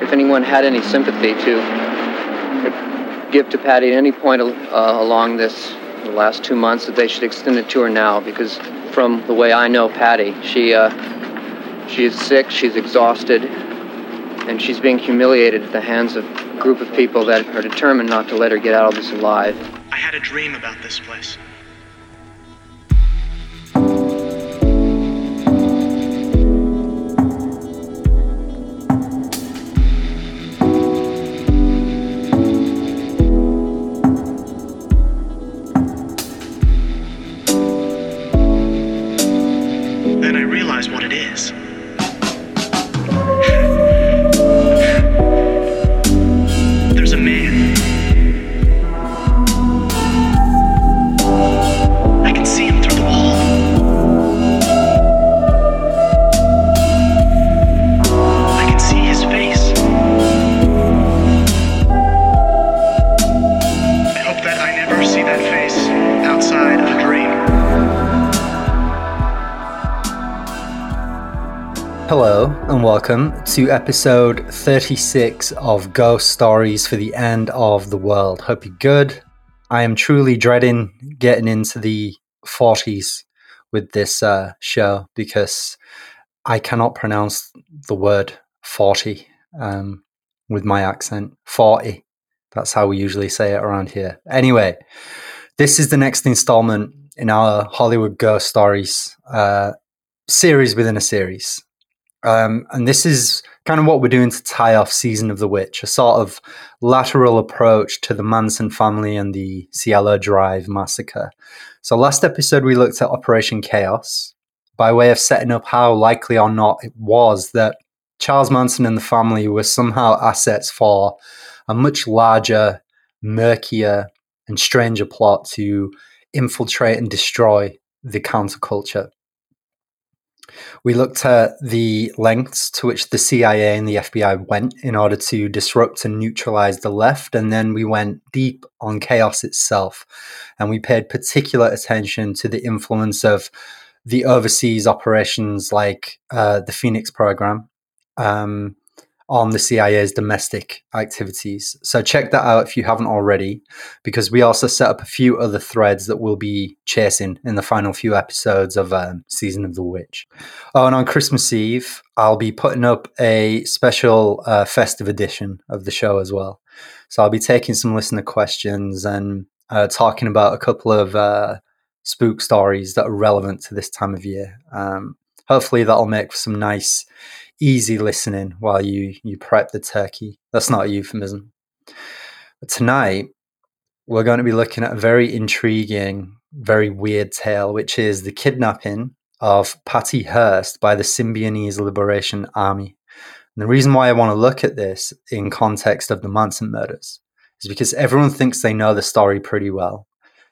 if anyone had any sympathy to give to Patty at any point uh, along this the last two months, that they should extend it to her now because from the way I know Patty, she uh, she is sick, she's exhausted, and she's being humiliated at the hands of a group of people that are determined not to let her get out of this alive. I had a dream about this place. To episode 36 of Ghost Stories for the End of the World. Hope you're good. I am truly dreading getting into the 40s with this uh, show because I cannot pronounce the word 40 um, with my accent. 40. That's how we usually say it around here. Anyway, this is the next installment in our Hollywood Ghost Stories uh, series within a series. Um, and this is kind of what we're doing to tie off Season of the Witch, a sort of lateral approach to the Manson family and the Cielo Drive massacre. So, last episode, we looked at Operation Chaos by way of setting up how likely or not it was that Charles Manson and the family were somehow assets for a much larger, murkier, and stranger plot to infiltrate and destroy the counterculture. We looked at the lengths to which the CIA and the FBI went in order to disrupt and neutralize the left. And then we went deep on chaos itself. And we paid particular attention to the influence of the overseas operations like uh, the Phoenix program um, on the CIA's domestic activities. So check that out if you haven't already, because we also set up a few other threads that we'll be chasing in the final few episodes of um, Season of the Witch. Oh, and on Christmas Eve, I'll be putting up a special uh, festive edition of the show as well. So I'll be taking some listener questions and uh, talking about a couple of uh, spook stories that are relevant to this time of year. Um, hopefully, that'll make for some nice easy listening while you you prep the turkey. That's not a euphemism. But tonight we're going to be looking at a very intriguing, very weird tale, which is the kidnapping of Patty Hearst by the Symbionese Liberation Army. And the reason why I want to look at this in context of the Manson murders is because everyone thinks they know the story pretty well.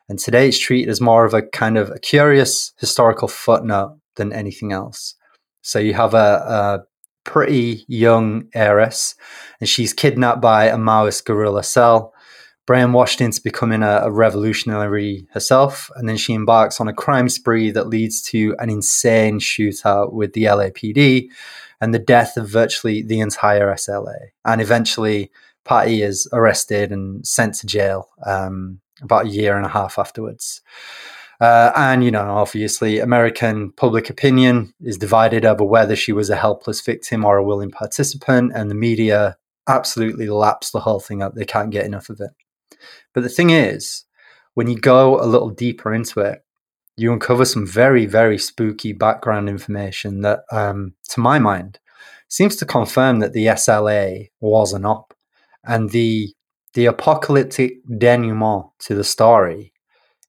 And today it's treated as more of a kind of a curious historical footnote than anything else. So you have a, a pretty young heiress, and she's kidnapped by a Maoist guerrilla cell, brainwashed into becoming a, a, revolutionary herself, and then she embarks on a crime spree that leads to an insane shootout with the LAPD and the death of virtually the entire SLA. And eventually, Patty is arrested and sent to jail um, about a year and a half afterwards. Uh, and, you know, obviously, American public opinion is divided over whether she was a helpless victim or a willing participant, and the media absolutely laps the whole thing up. They can't get enough of it. But the thing is, when you go a little deeper into it, you uncover some very, very spooky background information that, um, to my mind, seems to confirm that the SLA was an op. And the the apocalyptic denouement to the story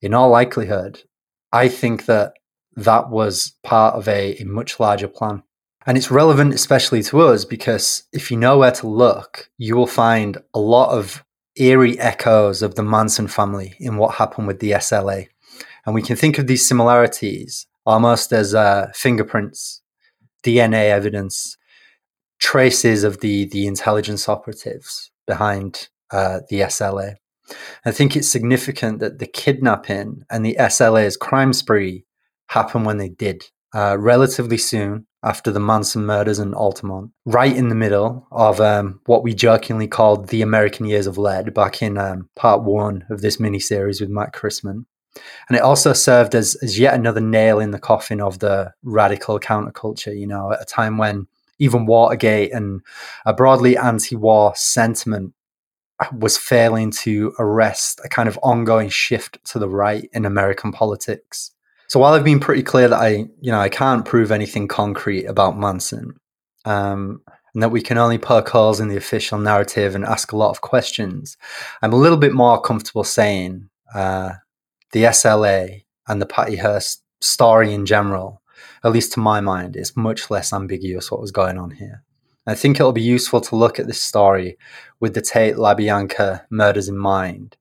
in all likelihood, I think that that was part of a, a, much larger plan. And it's relevant, especially to us, because if you know where to look, you will find a lot of eerie echoes of the Manson family in what happened with the SLA. And we can think of these similarities almost as uh, fingerprints, DNA evidence, traces of the, the intelligence operatives behind uh, the SLA. I think it's significant that the kidnapping and the SLA's crime spree happened when they did, uh, relatively soon after the Manson murders in Altamont, right in the middle of um, what we jokingly called the American Years of Lead back in um, part one of this mini series with Matt Chrisman. And it also served as, as yet another nail in the coffin of the radical counterculture, you know, at a time when even Watergate and a broadly anti war sentiment was failing to arrest a kind of ongoing shift to the right in American politics. So while I've been pretty clear that I, you know, I can't prove anything concrete about Manson, um, and that we can only poke holes in the official narrative and ask a lot of questions, I'm a little bit more comfortable saying uh, the SLA and the Patty Hearst story in general, at least to my mind, is much less ambiguous what was going on here. I think it'll be useful to look at this story with the Tate LaBianca murders in mind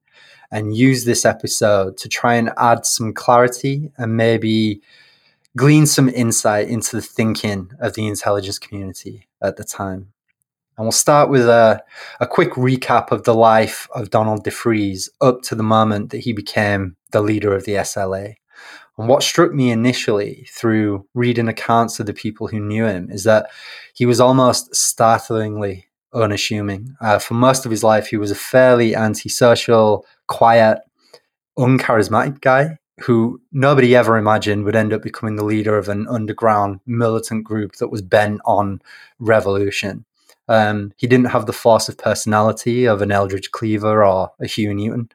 and use this episode to try and add some clarity and maybe glean some insight into the thinking of the intelligence community at the time. And we'll start with a, a quick recap of the life of Donald DeFreeze up to the moment that he became the leader of the SLA. And what struck me initially through reading accounts of the people who knew him is that he was almost startlingly unassuming. Uh, for most of his life, he was a fairly antisocial, quiet, uncharismatic guy who nobody ever imagined would end up becoming the leader of an underground militant group that was bent on revolution. Um, he didn't have the force of personality of an Eldridge Cleaver or a Huey Newton.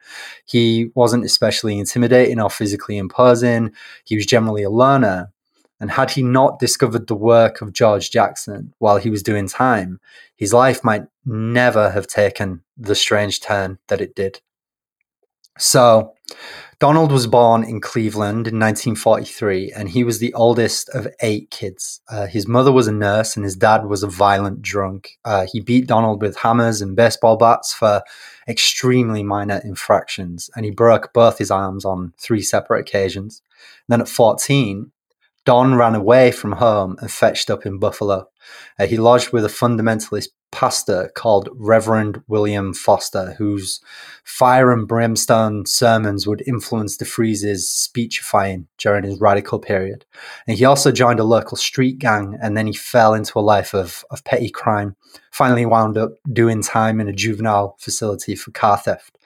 He wasn't especially intimidating or physically imposing. He was generally a learner. And had he not discovered the work of George Jackson while he was doing time, his life might never have taken the strange turn that it did. So, Donald was born in Cleveland in 1943, and he was the oldest of eight kids. Uh, his mother was a nurse, and his dad was a violent drunk. Uh, he beat Donald with hammers and baseball bats for extremely minor infractions, and he broke both his arms on three separate occasions. And then at 14, Don ran away from home and fetched up in Buffalo. Uh, he lodged with a fundamentalist pastor called Reverend William Foster, whose fire and brimstone sermons would influence DeFreeze's speechifying during his radical period. And he also joined a local street gang, and then he fell into a life of, of petty crime. Finally, wound up doing time in a juvenile facility for car theft.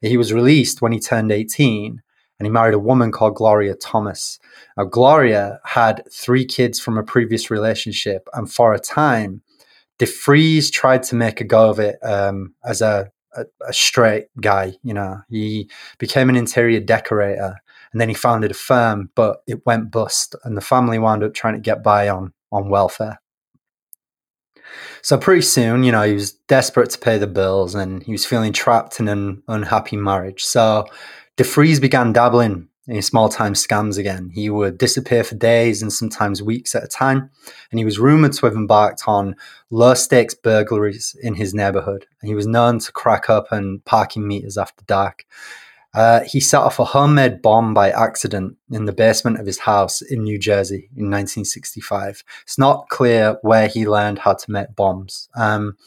He was released when he turned 18 and he married a woman called Gloria Thomas. Now, Gloria had three kids from a previous relationship, and for a time, DeFreeze tried to make a go of it um, as a, a, a, straight guy. You know, he became an interior decorator, and then he founded a firm, but it went bust, and the family wound up trying to get by on on welfare. So pretty soon, you know, he was desperate to pay the bills, and he was feeling trapped in an unhappy marriage. So DeFreeze began dabbling in small time scams again. He would disappear for days and sometimes weeks at a time, and he was rumored to have embarked on low stakes burglaries in his neighborhood. And he was known to crack up and parking meters after dark. Uh, he set off a homemade bomb by accident in the basement of his house in New Jersey in 1965. It's not clear where he learned how to make bombs. Um,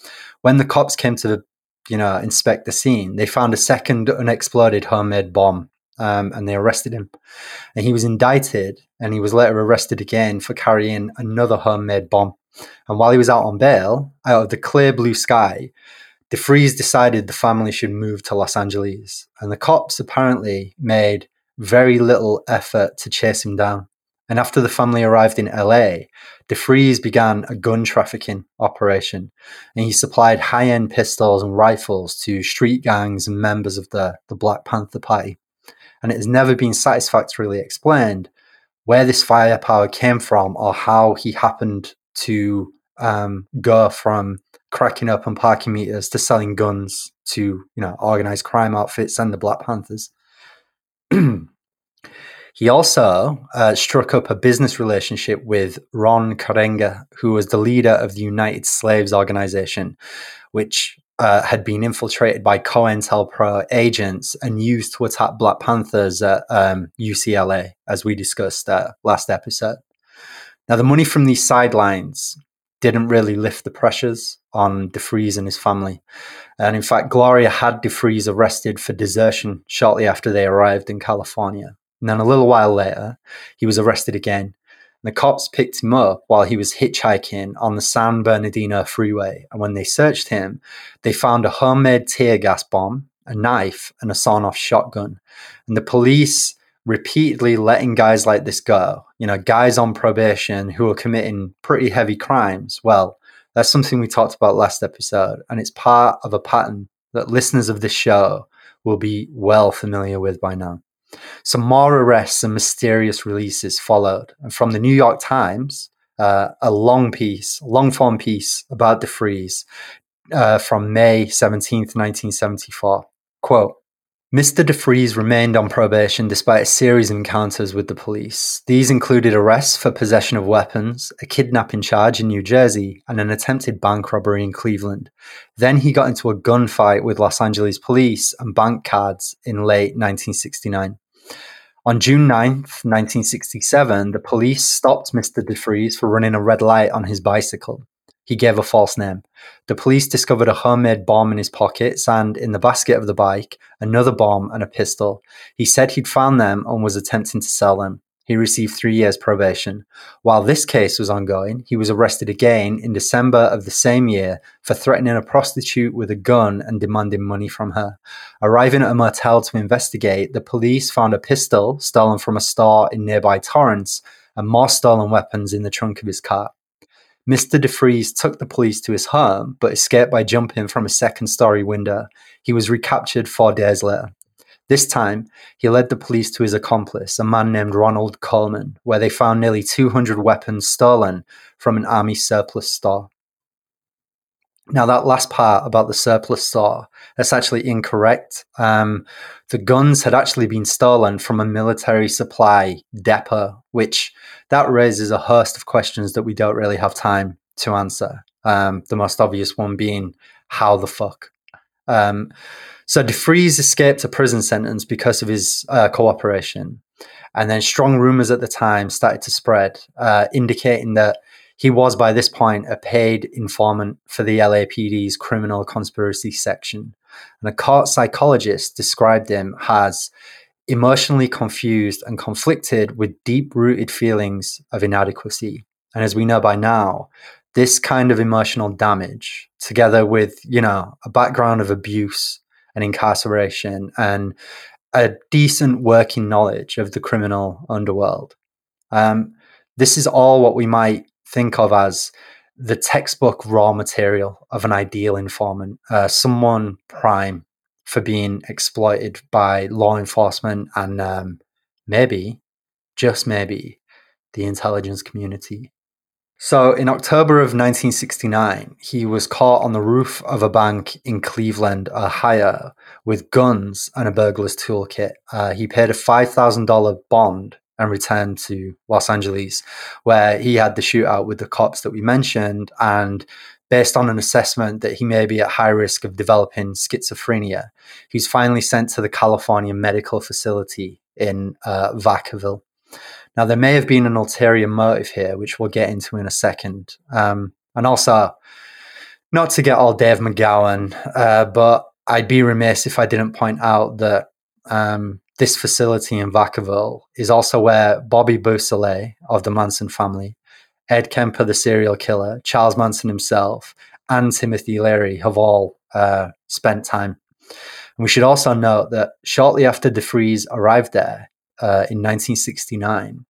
when the cops came to you know, inspect the scene, they found a second unexploded homemade bomb um, and they arrested him. And he was indicted and he was later arrested again for carrying another homemade bomb. And while he was out on bail, out of the clear blue sky, DeFreeze decided the family should move to Los Angeles. And the cops apparently made very little effort to chase him down. And after the family arrived in LA, DeFreeze began a gun trafficking operation. And he supplied high end pistols and rifles to street gangs and members of the, the Black Panther Party. And it has never been satisfactorily explained where this firepower came from or how he happened to um, go from cracking up on parking meters to selling guns to you know organized crime outfits and the Black Panthers. He also uh, struck up a business relationship with Ron Karenga, who was the leader of the United Slaves Organization, which uh, had been infiltrated by COINTELPRO agents and used to attack Black Panthers at um, UCLA, as we discussed uh, last episode. Now, the money from these sidelines didn't really lift the pressures on DeFreeze and his family. And in fact, Gloria had DeFreeze arrested for desertion shortly after they arrived in California. And then a little while later, he was arrested again. The cops picked him up while he was hitchhiking on the San Bernardino freeway. And when they searched him, they found a homemade tear gas bomb, a knife, and a sawn off shotgun. And the police repeatedly letting guys like this go, you know, guys on probation who are committing pretty heavy crimes. Well, that's something we talked about last episode. And it's part of a pattern that listeners of this show will be well familiar with by now. Some more arrests and mysterious releases followed. And from the New York Times, uh, a long piece, long form piece about DeFreeze uh, from May 17th, 1974. Quote, Mr. DeFreeze remained on probation despite a series of encounters with the police. These included arrests for possession of weapons, a kidnapping charge in New Jersey, and an attempted bank robbery in Cleveland. Then he got into a gunfight with Los Angeles police and bank cards in late 1969. On June 9th, 1967, the police stopped Mr. DeFreeze for running a red light on his bicycle. He gave a false name. The police discovered a homemade bomb in his pockets and, in the basket of the bike, another bomb and a pistol. He said he'd found them and was attempting to sell them. He received three years probation. While this case was ongoing, he was arrested again in December of the same year for threatening a prostitute with a gun and demanding money from her. Arriving at a motel to investigate, the police found a pistol stolen from a store in nearby Torrance and more stolen weapons in the trunk of his car. Mr. DeFreeze took the police to his home, but escaped by jumping from a second story window. He was recaptured four days later. This time, he led the police to his accomplice, a man named Ronald Coleman, where they found nearly 200 weapons stolen from an army surplus store. Now, that last part about the surplus store, that's actually incorrect. Um, the guns had actually been stolen from a military supply depot, which that raises a host of questions that we don't really have time to answer. Um, the most obvious one being how the fuck. Um, so DeFreeze escaped a prison sentence because of his uh, cooperation. And then strong rumors at the time started to spread, uh, indicating that he was by this point a paid informant for the LAPD's criminal conspiracy section. And a court psychologist described him as emotionally confused and conflicted with deep rooted feelings of inadequacy. And as we know by now, this kind of emotional damage, together with, you know, a background of abuse and incarceration and a decent working knowledge of the criminal underworld, um, this is all what we might think of as the textbook raw material of an ideal informant, uh, someone prime for being exploited by law enforcement and um, maybe, just maybe, the intelligence community. So, in October of 1969, he was caught on the roof of a bank in Cleveland, Ohio, with guns and a burglar's toolkit. Uh, he paid a $5,000 bond and returned to Los Angeles, where he had the shootout with the cops that we mentioned. And based on an assessment that he may be at high risk of developing schizophrenia, he's finally sent to the California Medical Facility in uh, Vacaville. Now, there may have been an ulterior motive here, which we'll get into in a second. Um, and also, not to get all Dave McGowan, uh, but I'd be remiss if I didn't point out that um, this facility in Vacaville is also where Bobby Beausoleil of the Manson family, Ed Kemper, the serial killer, Charles Manson himself, and Timothy Leary have all uh, spent time. And we should also note that shortly after DeFreeze arrived there uh, in 1969,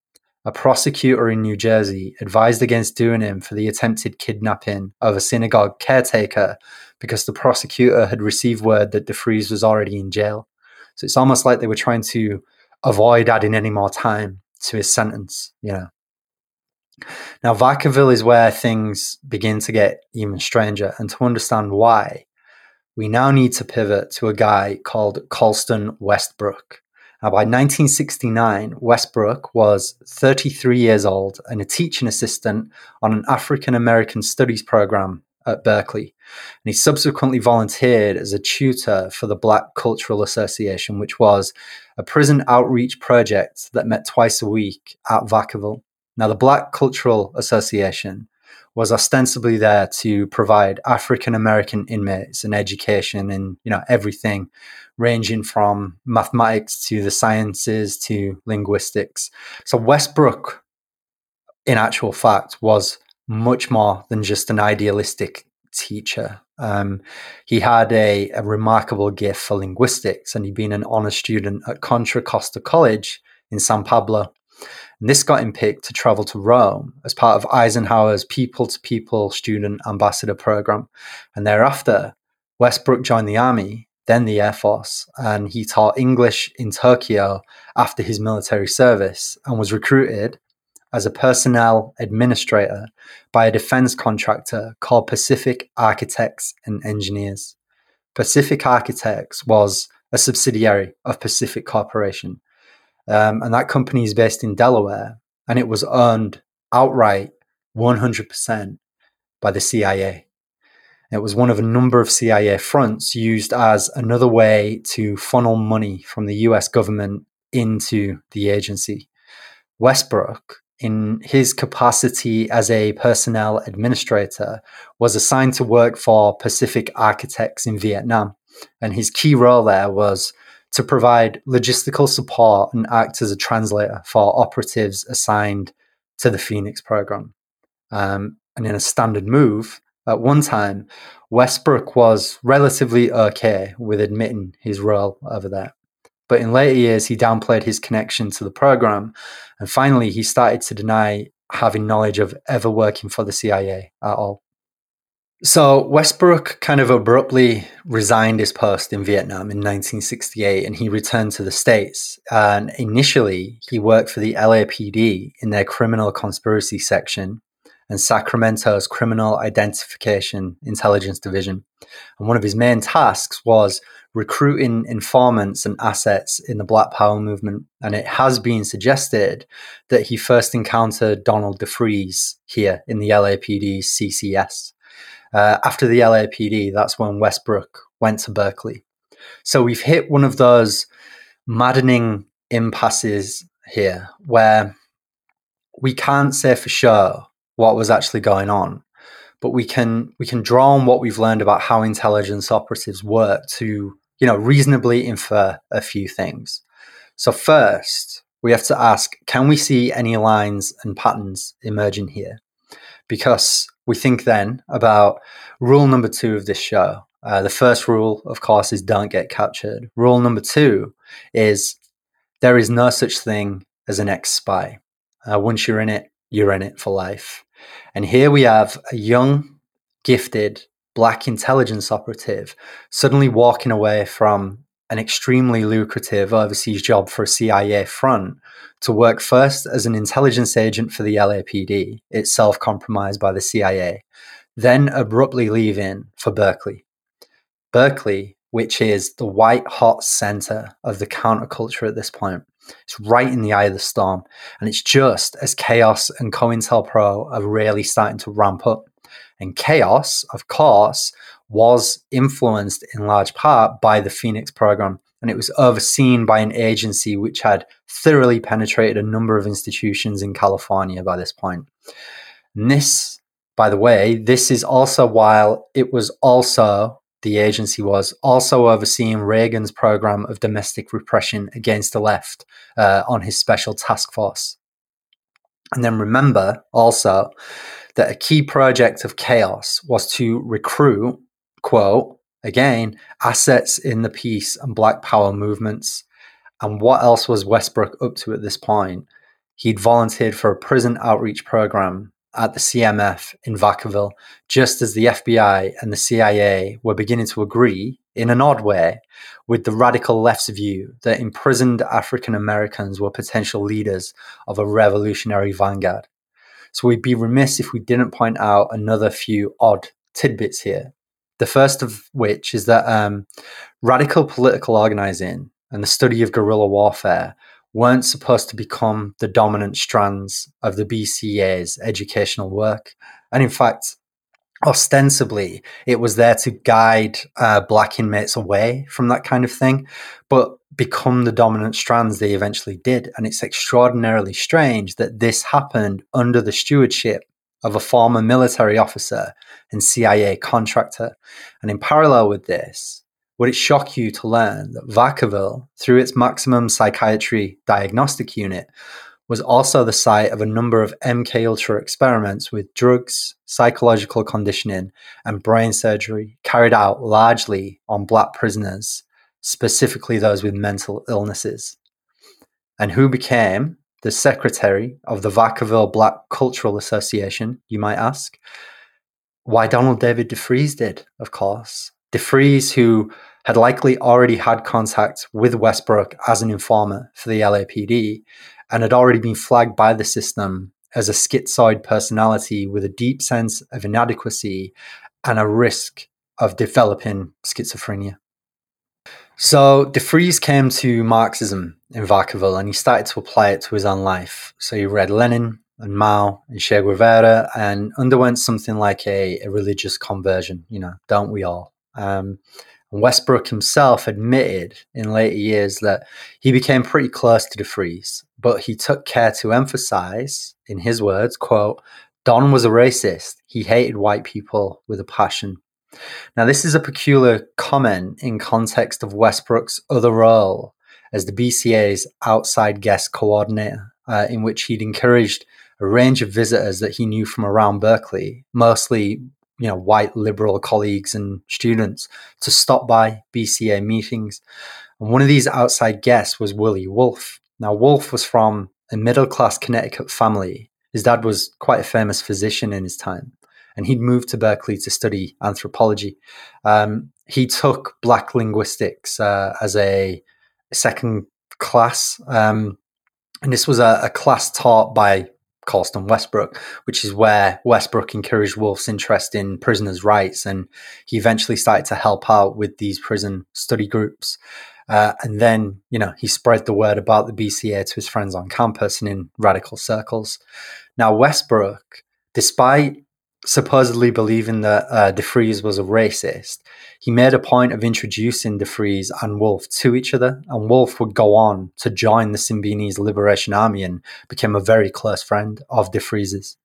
a prosecutor in New Jersey advised against doing him for the attempted kidnapping of a synagogue caretaker because the prosecutor had received word that DeFreeze was already in jail. So it's almost like they were trying to avoid adding any more time to his sentence, you know. Now, Vacaville is where things begin to get even stranger. And to understand why, we now need to pivot to a guy called Colston Westbrook. Now, by 1969, Westbrook was 33 years old and a teaching assistant on an African American studies program at Berkeley. And he subsequently volunteered as a tutor for the Black Cultural Association, which was a prison outreach project that met twice a week at Vacaville. Now, the Black Cultural Association was ostensibly there to provide African American inmates an education in you know everything ranging from mathematics to the sciences to linguistics. So Westbrook in actual fact, was much more than just an idealistic teacher. Um, he had a, a, remarkable gift for linguistics, and he'd been an honor student at Contra Costa College in San Pablo. And this got him picked to travel to Rome as part of Eisenhower's people to people student ambassador program. And thereafter, Westbrook joined the army, then the Air Force, and he taught English in Tokyo after his military service and was recruited as a personnel administrator by a defense contractor called Pacific Architects and Engineers. Pacific Architects was a subsidiary of Pacific Corporation, um, and that company is based in Delaware, and it was owned outright 100% by the CIA. It was one of a number of CIA fronts used as another way to funnel money from the US government into the agency. Westbrook in his capacity as a personnel administrator, was assigned to work for Pacific Architects in Vietnam. And his key role there was to provide logistical support and act as a translator for operatives assigned to the Phoenix program. Um, and in a standard move, at one time, Westbrook was relatively okay with admitting his role over there. But in later years, he downplayed his connection to the program. And finally, he started to deny having knowledge of ever working for the CIA at all. So Westbrook kind of abruptly resigned his post in Vietnam in 1968 and he returned to the States. And initially, he worked for the LAPD in their criminal conspiracy section and Sacramento's Criminal Identification Intelligence Division. And one of his main tasks was recruiting informants and assets in the Black Power movement. And it has been suggested that he first encountered Donald DeFreeze here in the LAPD CCS. Uh, after the LAPD, that's when Westbrook went to Berkeley. So we've hit one of those maddening impasses here where we can't say for sure what was actually going on but we can we can draw on what we've learned about how intelligence operatives work to you know reasonably infer a few things so first we have to ask can we see any lines and patterns emerging here because we think then about rule number two of this show. Uh, the first rule of course is don't get captured. Rule number two is there is no such thing as an ex-spy. Uh, once you're in it you're in it for life. And here we have a young, gifted black intelligence operative suddenly walking away from an extremely lucrative overseas job for a CIA front to work first as an intelligence agent for the LAPD, itself compromised by the CIA, then abruptly leaving for Berkeley. Berkeley, which is the white hot center of the counterculture at this point, it's right in the eye of the storm. And it's just as chaos and COINTELPRO are really starting to ramp up. And chaos, of course, was influenced in large part by the Phoenix program. And it was overseen by an agency which had thoroughly penetrated a number of institutions in California by this point. And this, by the way, this is also while it was also the agency was also overseeing Reagan's program of domestic repression against the left uh, on his special task force. And then remember also that a key project of chaos was to recruit, quote, again, assets in the peace and black power movements. And what else was Westbrook up to at this point? He'd volunteered for a prison outreach program at the CMF in Vacaville, just as the FBI and the CIA were beginning to agree, in an odd way, with the radical left's view that imprisoned African Americans were potential leaders of a revolutionary vanguard. So we'd be remiss if we didn't point out another few odd tidbits here. The first of which is that um, radical political organizing and the study of guerrilla warfare weren't supposed to become the dominant strands of the BCA's educational work. And in fact, ostensibly, it was there to guide uh, black inmates away from that kind of thing, but become the dominant strands they eventually did. And it's extraordinarily strange that this happened under the stewardship of a former military officer and CIA contractor. And in parallel with this, would it shock you to learn that Vacaville, through its maximum psychiatry diagnostic unit, was also the site of a number of MK Ultra experiments with drugs, psychological conditioning, and brain surgery carried out largely on black prisoners, specifically those with mental illnesses. And who became the secretary of the Vacaville Black Cultural Association, you might ask? Why Donald David DeFreeze did, of course. DeFreeze, who had likely already had contact with Westbrook as an informer for the LAPD and had already been flagged by the system as a schizoid personality with a deep sense of inadequacy and a risk of developing schizophrenia. So DeFreeze came to Marxism in Vacaville and he started to apply it to his own life. So he read Lenin and Mao and Che Guevara and underwent something like a, a religious conversion, you know, don't we all? Um, Westbrook himself admitted in later years that he became pretty close to DeFreeze, but he took care to emphasize, in his words, quote, Don was a racist. He hated white people with a passion. Now, this is a peculiar comment in context of Westbrook's other role as the BCA's outside guest coordinator, uh, in which he'd encouraged a range of visitors that he knew from around Berkeley, mostly you know white liberal colleagues and students to stop by BCA meetings. And one of these outside guests was Willie Wolfe. Now Wolfe was from a middle class Connecticut family. His dad was quite a famous physician in his time, and he'd moved to Berkeley to study anthropology. Um, he took Black linguistics uh, as a second class, um, and this was a, a class taught by Colston Westbrook, which is where Westbrook encouraged Wolfe's interest in prisoners' rights, and he eventually started to help out with these prison study groups. Uh, and then, you know, he spread the word about the BCA to his friends on campus and in radical circles. Now, Westbrook, despite supposedly believing that uh, DeFreeze was a racist, he made a point of introducing DeFreeze and Wolfe to each other, and Wolfe would go on to join the Symbionese Liberation Army and became a very close friend of DeFreeze's.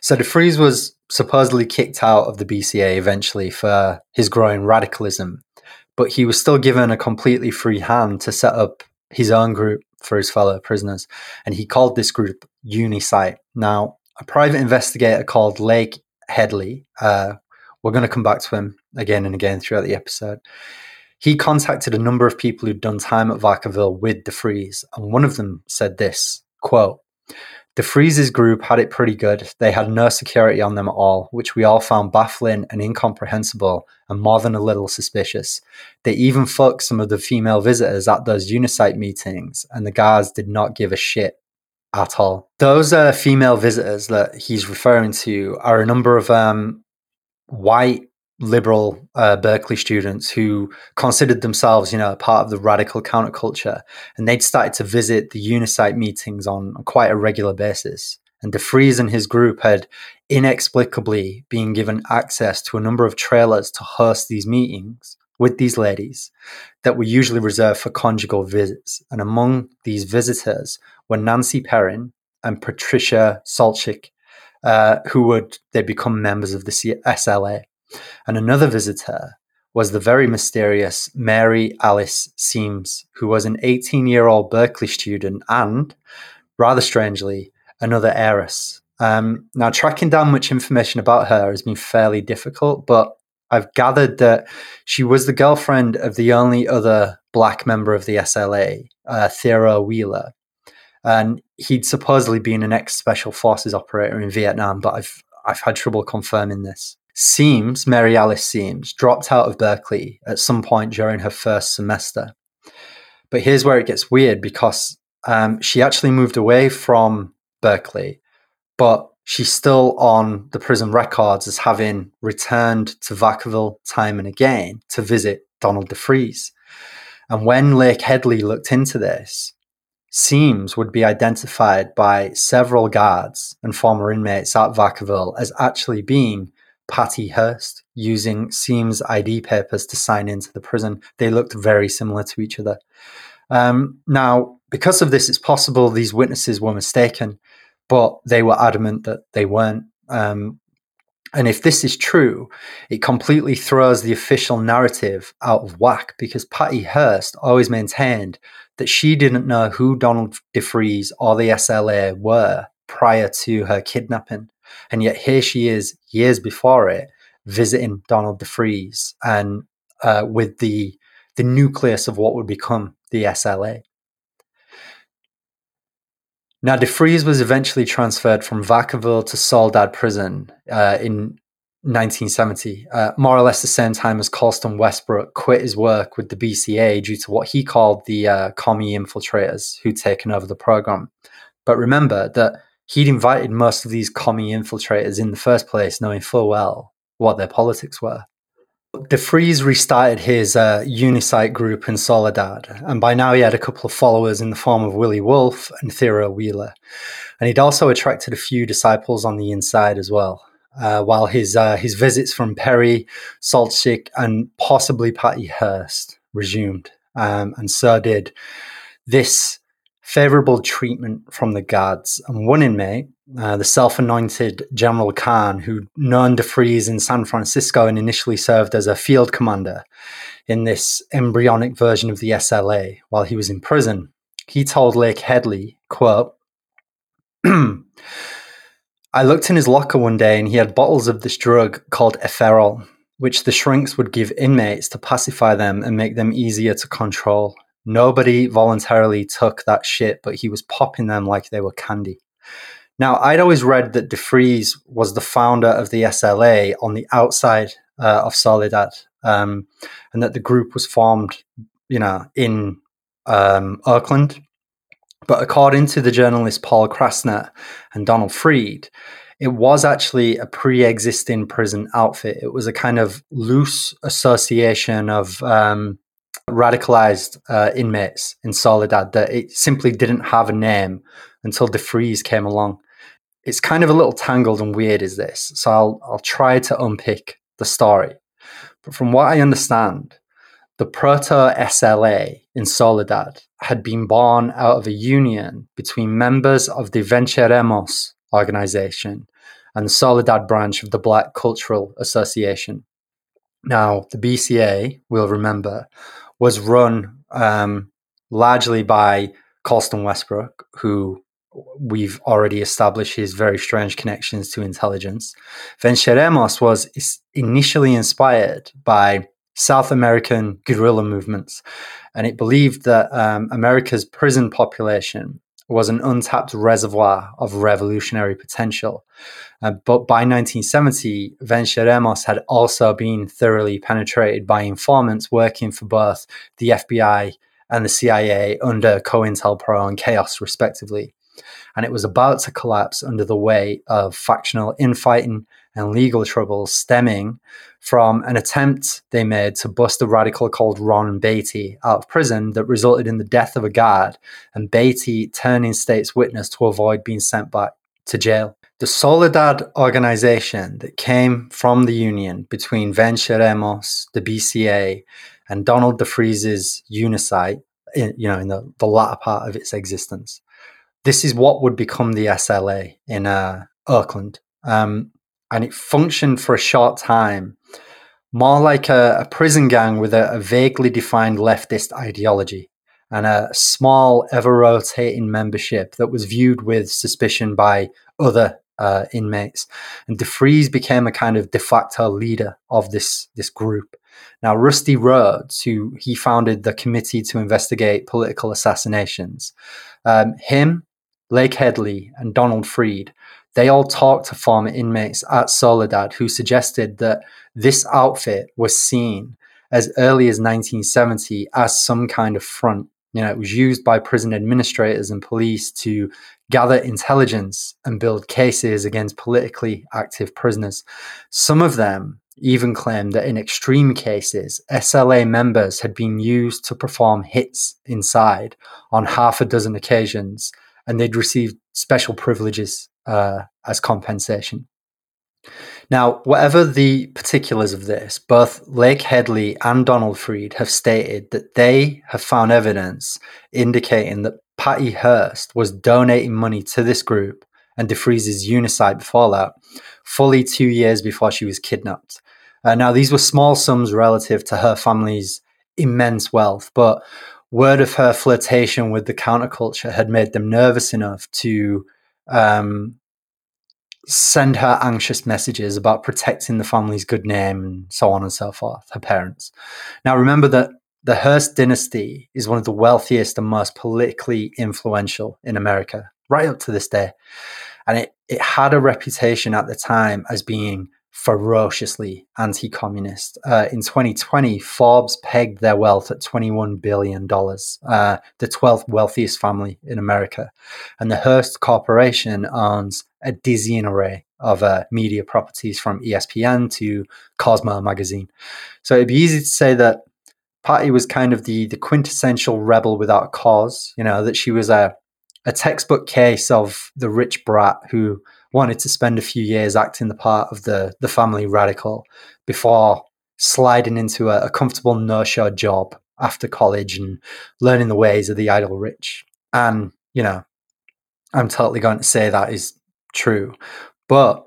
So DeFreeze was supposedly kicked out of the BCA eventually for his growing radicalism, but he was still given a completely free hand to set up his own group for his fellow prisoners, and he called this group Unisight. Now, a private investigator called Lake Headley. Uh, we're going to come back to him again and again throughout the episode. He contacted a number of people who'd done time at Vacaville with DeFreeze, and one of them said this quote, DeFreeze's group had it pretty good. They had no security on them at all, which we all found baffling and incomprehensible and more than a little suspicious. They even fucked some of the female visitors at those Unisight meetings, and the guards did not give a shit at all. Those uh, female visitors that he's referring to are a number of um, white liberal uh, Berkeley students who considered themselves, you know, a part of the radical counterculture, and they'd started to visit the Unisight meetings on quite a regular basis. And DeFreeze and his group had inexplicably been given access to a number of trailers to host these meetings with these ladies that were usually reserved for conjugal visits. And among these visitors were Nancy Perry and Patricia Soltysik, uh, who would they become members of the SLA. And another visitor was the very mysterious Mary Alice Sims, who was an 18 year old Berkeley student and, rather strangely, another heiress. Um, now, tracking down much information about her has been fairly difficult, but I've gathered that she was the girlfriend of the only other black member of the SLA, uh, Theodore Wheeler. And he'd supposedly been an ex special forces operator in Vietnam, but I've, I've had trouble confirming this. Sims, Mary Alice Sims, dropped out of Berkeley at some point during her first semester. But here's where it gets weird because um, she actually moved away from Berkeley, but she's still on the prison records as having returned to Vacaville time and again to visit Donald DeFreeze. And when Lake Headley looked into this, Sims would be identified by several guards and former inmates at Vacaville as actually being Patty Hearst using Sims ID papers to sign into the prison. They looked very similar to each other. Um, now, because of this, it's possible these witnesses were mistaken but they were adamant that they weren't. Um, And if this is true, it completely throws the official narrative out of whack because Patty Hearst always maintained that she didn't know who Donald DeFreeze or the SLA were prior to her kidnapping. And yet here she is years before it visiting Donald DeFreeze and uh, with the the nucleus of what would become the SLA. Now, DeFreeze was eventually transferred from Vacaville to Soledad prison uh, in 1970, uh, more or less the same time as Colston Westbrook quit his work with the BCA due to what he called the uh, commie infiltrators who'd taken over the program. But remember that he'd invited most of these commie infiltrators in the first place, knowing full well what their politics were. DeFreeze restarted his uh, Unisight group in Soledad, and by now he had a couple of followers in the form of Willie Wolfe and Theodore Wheeler. And he'd also attracted a few disciples on the inside as well. Uh, while his uh, his visits from Perry, Soltysik, and possibly Patty Hearst resumed, um, and so did this favorable treatment from the guards. And one inmate, uh, the self anointed General Khan, who known DeFreeze in San Francisco and initially served as a field commander in this embryonic version of the SLA while he was in prison, he told Lake Headley, quote, I looked in his locker one day and he had bottles of this drug called Eferol, which the shrinks would give inmates to pacify them and make them easier to control. Nobody voluntarily took that shit, but he was popping them like they were candy. Now, I'd always read that DeFreeze was the founder of the SLA on the outside uh, of Soledad, um, and that the group was formed, you know, in um, Oakland. But according to the journalists Paul Krassner and Donald Freed, it was actually a pre-existing prison outfit. It was a kind of loose association of um, radicalized uh, inmates in Soledad that it simply didn't have a name until DeFreeze came along. It's kind of a little tangled and weird, is this? So I'll I'll try to unpick the story. But from what I understand, the proto SLA in Soledad had been born out of a union between members of the Venceremos organization and the Soledad branch of the Black Cultural Association. Now, the BCA, we'll remember, was run um, largely by Colston Westbrook, who we've already established his very strange connections to intelligence. Venceremos was initially inspired by South American guerrilla movements, and it believed that um, America's prison population was an untapped reservoir of revolutionary potential. Uh, but by 1970, Venceremos had also been thoroughly penetrated by informants working for both the FBI and the CIA under COINTELPRO and CHAOS, respectively. And it was about to collapse under the weight of factional infighting and legal troubles stemming from an attempt they made to bust a radical called Ron Beatty out of prison that resulted in the death of a guard and Beatty turning state's witness to avoid being sent back to jail. The Soledad organization that came from the union between Venceremos, the BCA, and Donald DeFreeze's Unisight, in, you know, in the, the latter part of its existence. This is what would become the SLA in uh, Oakland. Um, and it functioned for a short time more like a, a prison gang with a, a, vaguely defined leftist ideology and a small, ever rotating membership that was viewed with suspicion by other uh, inmates. And DeFreeze became a kind of de facto leader of this, this group. Now, Rusty Rhodes, who he founded the Committee to Investigate Political Assassinations, um, him, Lake Headley, and Donald Freed they all talked to former inmates at Soledad who suggested that this outfit was seen as early as 1970 as some kind of front. You know, it was used by prison administrators and police to gather intelligence and build cases against politically active prisoners. Some of them even claimed that in extreme cases, SLA members had been used to perform hits inside on half a dozen occasions, and they'd received special privileges uh, as compensation. Now, whatever the particulars of this, both Lake Headley and Donald Freed have stated that they have found evidence indicating that Patty Hearst was donating money to this group and DeFreeze's Unisight fallout fully two years before she was kidnapped. Uh, now, these were small sums relative to her family's immense wealth, but word of her flirtation with the counterculture had made them nervous enough to um, send her anxious messages about protecting the family's good name and so on and so forth, her parents. Now, remember that the Hearst dynasty is one of the wealthiest and most politically influential in America, right up to this day. And it, it had a reputation at the time as being ferociously anti communist. Uh, in 2020, Forbes pegged their wealth at $21 billion, uh, the 12th wealthiest family in America. And the Hearst Corporation owns a dizzying array of uh, media properties from ESPN to Cosmo magazine. So it'd be easy to say that Patty was kind of the, the quintessential rebel without cause, you know, that she was a, a textbook case of the rich brat who wanted to spend a few years acting the part of the the family radical before sliding into a, a comfortable no-show job after college and learning the ways of the idle rich. And you know, I'm totally going to say that is true, but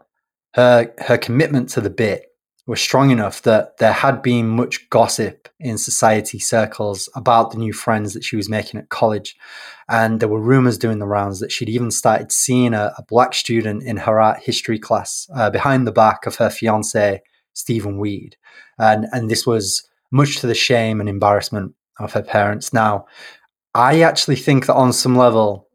her her commitment to the bit was strong enough that there had been much gossip in society circles about the new friends that she was making at college. And there were rumors doing the rounds that she'd even started seeing a, a black student in her art history class uh, behind the back of her fiance, Stephen Weed. And, and this was much to the shame and embarrassment of her parents. Now, I actually think that on some level,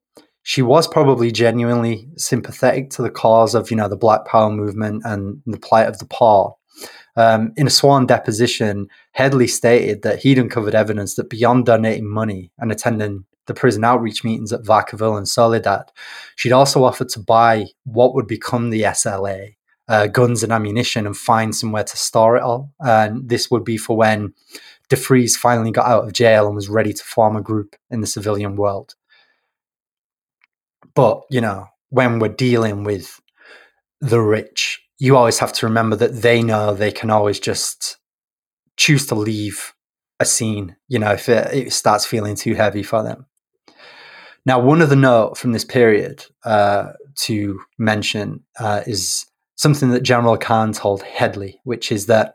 she was probably genuinely sympathetic to the cause of, you know, the Black Power movement and the plight of the poor. Um, in a sworn deposition, Headley stated that he'd uncovered evidence that beyond donating money and attending the prison outreach meetings at Vacaville and Soledad, she'd also offered to buy what would become the SLA, uh, guns and ammunition, and find somewhere to store it all. And this would be for when DeFreeze finally got out of jail and was ready to form a group in the civilian world. But, you know, when we're dealing with the rich you always have to remember that they know they can always just choose to leave a scene, you know, if it, it starts feeling too heavy for them. Now, one of the note from this period uh, to mention uh, is something that General Khan told Headley, which is that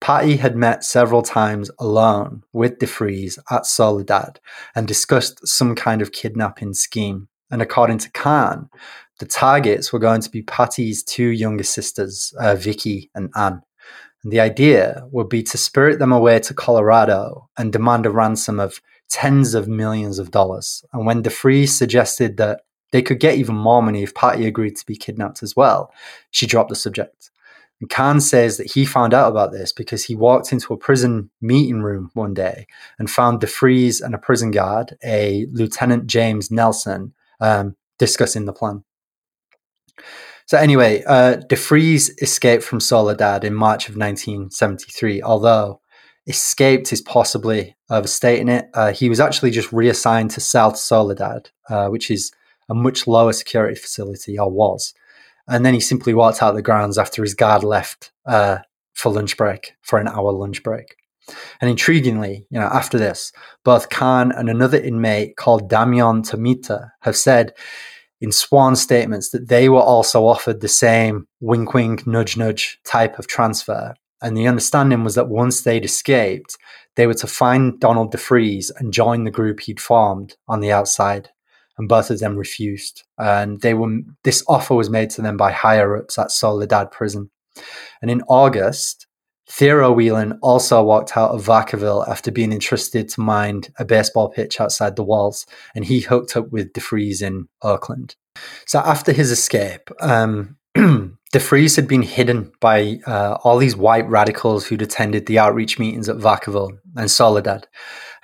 Patty had met several times alone with De DeFreeze at Soledad and discussed some kind of kidnapping scheme. And according to Khan, the targets were going to be Patty's two younger sisters, uh, Vicky and Anne. And the idea would be to spirit them away to Colorado and demand a ransom of tens of millions of dollars. And when DeFreeze suggested that they could get even more money if Patty agreed to be kidnapped as well, she dropped the subject. And Khan says that he found out about this because he walked into a prison meeting room one day and found DeFreeze and a prison guard, a Lieutenant James Nelson, um, discussing the plan. So anyway, uh, DeFreeze escaped from Soledad in March of 1973, although escaped is possibly overstating it. Uh, he was actually just reassigned to South Soledad, uh, which is a much lower security facility, or was. And then he simply walked out the grounds after his guard left uh, for lunch break, for an hour lunch break. And intriguingly, you know, after this, both Khan and another inmate called Damian Tomita have said in sworn statements that they were also offered the same wink wink nudge nudge type of transfer. And the understanding was that once they'd escaped, they were to find Donald DeFreeze and join the group he'd formed on the outside. And both of them refused. And they were this offer was made to them by higher ups at Soledad prison. And in August, Theo Wheeler also walked out of Vacaville after being entrusted to mind a baseball pitch outside the walls, and he hooked up with DeFreeze in Oakland. So after his escape, um, DeFreeze had been hidden by uh, all these white radicals who'd attended the outreach meetings at Vacaville and Soledad,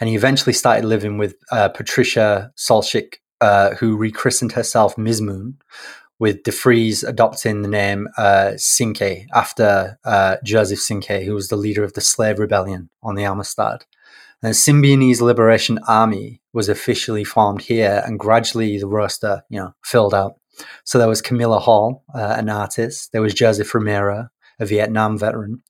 and he eventually started living with uh, Patricia Soltysik, uh, who rechristened herself Mizmoon, with DeFreeze adopting the name uh, after uh, Joseph Cinque, who was the leader of the slave rebellion on the Amistad. The Symbionese Liberation Army was officially formed here, and gradually the roster, you know, filled out. So there was Camilla Hall, uh, an artist. There was Joseph Romero, a Vietnam veteran.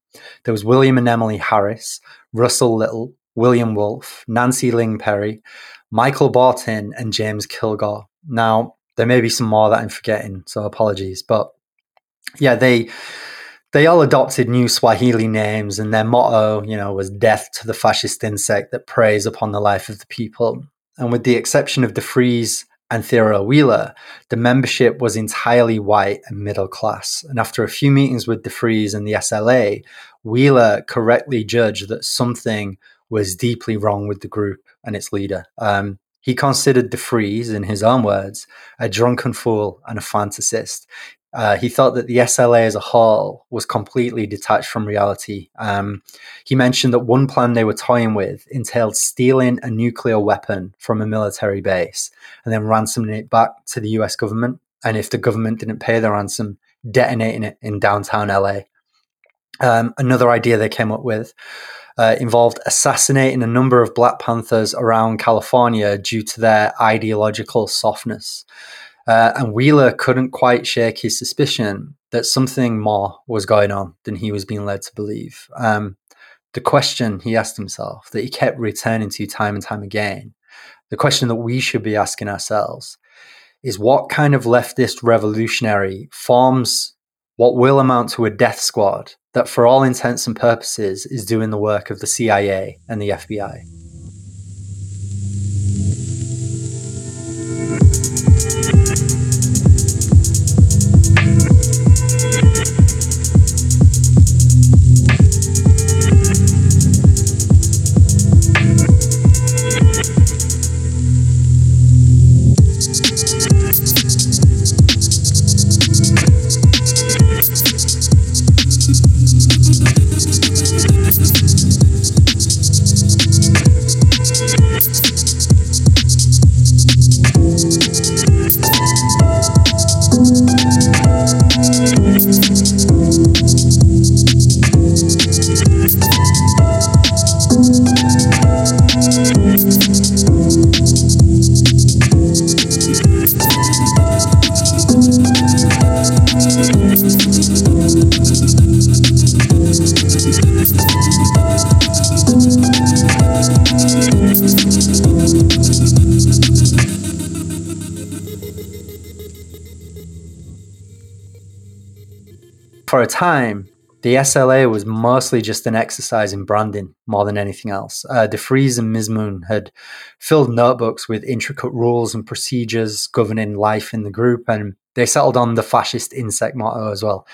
There was William and Emily Harris, Russell Little, William Wolfe, Nancy Ling Perry, Michael Barton, and James Kilgore. Now, there may be some more that I'm forgetting, so apologies. But yeah, they they all adopted new Swahili names, and their motto, you know, was "Death to the fascist insect that preys upon the life of the people." And with the exception of DeFreeze and Theodore Wheeler, the membership was entirely white and middle class. And after a few meetings with DeFreeze and the SLA, Wheeler correctly judged that something was deeply wrong with the group and its leader. Um, he considered DeFreeze, in his own words, a drunken fool and a fantasist. Uh, he thought that the SLA as a whole was completely detached from reality. Um, he mentioned that one plan they were toying with entailed stealing a nuclear weapon from a military base and then ransoming it back to the US government. And if the government didn't pay the ransom, detonating it in downtown LA. Um, another idea they came up with uh, involved assassinating a number of Black Panthers around California due to their ideological softness. Uh, and Wheeler couldn't quite shake his suspicion that something more was going on than he was being led to believe. Um, the question he asked himself, that he kept returning to time and time again, the question that we should be asking ourselves is what kind of leftist revolutionary forms what will amount to a death squad that, for all intents and purposes, is doing the work of the CIA and the FBI? Time, the SLA was mostly just an exercise in branding more than anything else. Uh, DeFreeze and Mizmoon had filled notebooks with intricate rules and procedures governing life in the group, and they settled on the fascist insect motto as well.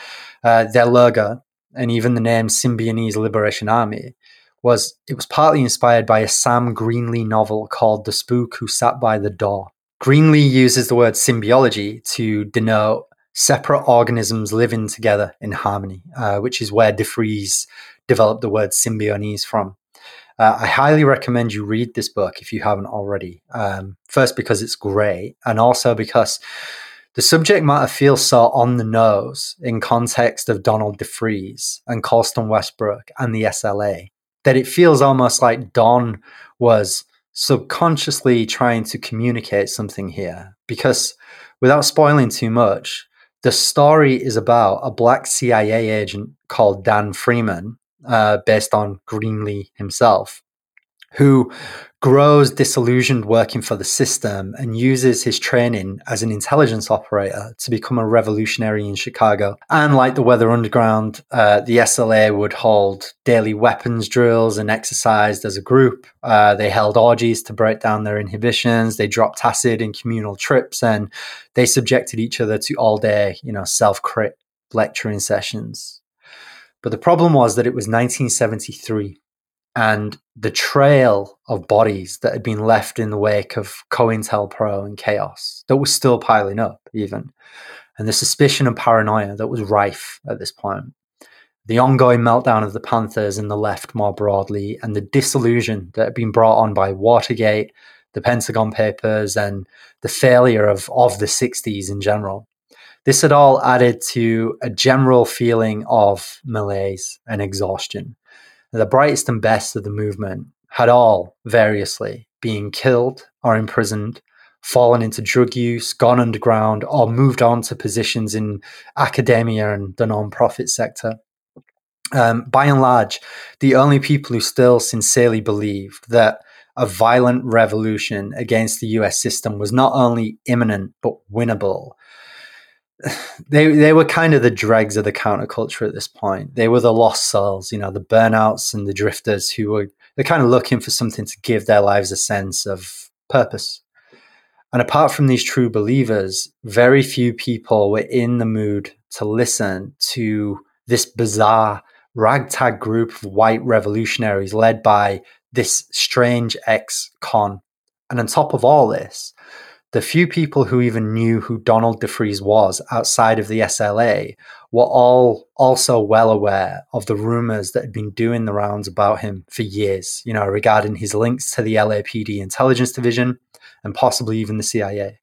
Uh, their logo, and even the name Symbionese Liberation Army, was it was partly inspired by a Sam Greenlee novel called The Spook Who Sat by the Door. Greenlee uses the word symbiology to denote separate organisms living together in harmony, uh, which is where DeFreeze developed the word symbionese from. Uh, I highly recommend you read this book if you haven't already. Um, first, because it's great, and also because the subject matter feels so on the nose in context of Donald DeFreeze and Colston Westbrook and the SLA that it feels almost like Don was subconsciously trying to communicate something here. Because without spoiling too much, the story is about a black CIA agent called Dan Freeman, uh, based on Greenlee himself, who grows disillusioned working for the system and uses his training as an intelligence operator to become a revolutionary in Chicago. And like the Weather Underground, uh, the SLA would hold daily weapons drills and exercised as a group. Uh, they held orgies to break down their inhibitions. They dropped acid in communal trips and they subjected each other to all day, you know, self crit lecturing sessions. But the problem was that it was 1973 and the trail of bodies that had been left in the wake of COINTELPRO and chaos that was still piling up, even, and the suspicion and paranoia that was rife at this point. The ongoing meltdown of the Panthers and the left more broadly, and the disillusion that had been brought on by Watergate, the Pentagon Papers, and the failure of, of the 60s in general. This had all added to a general feeling of malaise and exhaustion the brightest and best of the movement had all, variously, been killed or imprisoned, fallen into drug use, gone underground, or moved on to positions in academia and the non-profit sector. Um, by and large, the only people who still sincerely believed that a violent revolution against the US system was not only imminent but winnable. They they were kind of the dregs of the counterculture at this point. They were the lost souls, you know, the burnouts and the drifters who were they're kind of looking for something to give their lives a sense of purpose. And apart from these true believers, very few people were in the mood to listen to this bizarre ragtag group of white revolutionaries led by this strange ex con. And on top of all this, the few people who even knew who Donald DeFreeze was outside of the SLA were all also well aware of the rumors that had been doing the rounds about him for years, you know, regarding his links to the LAPD intelligence division and possibly even the CIA.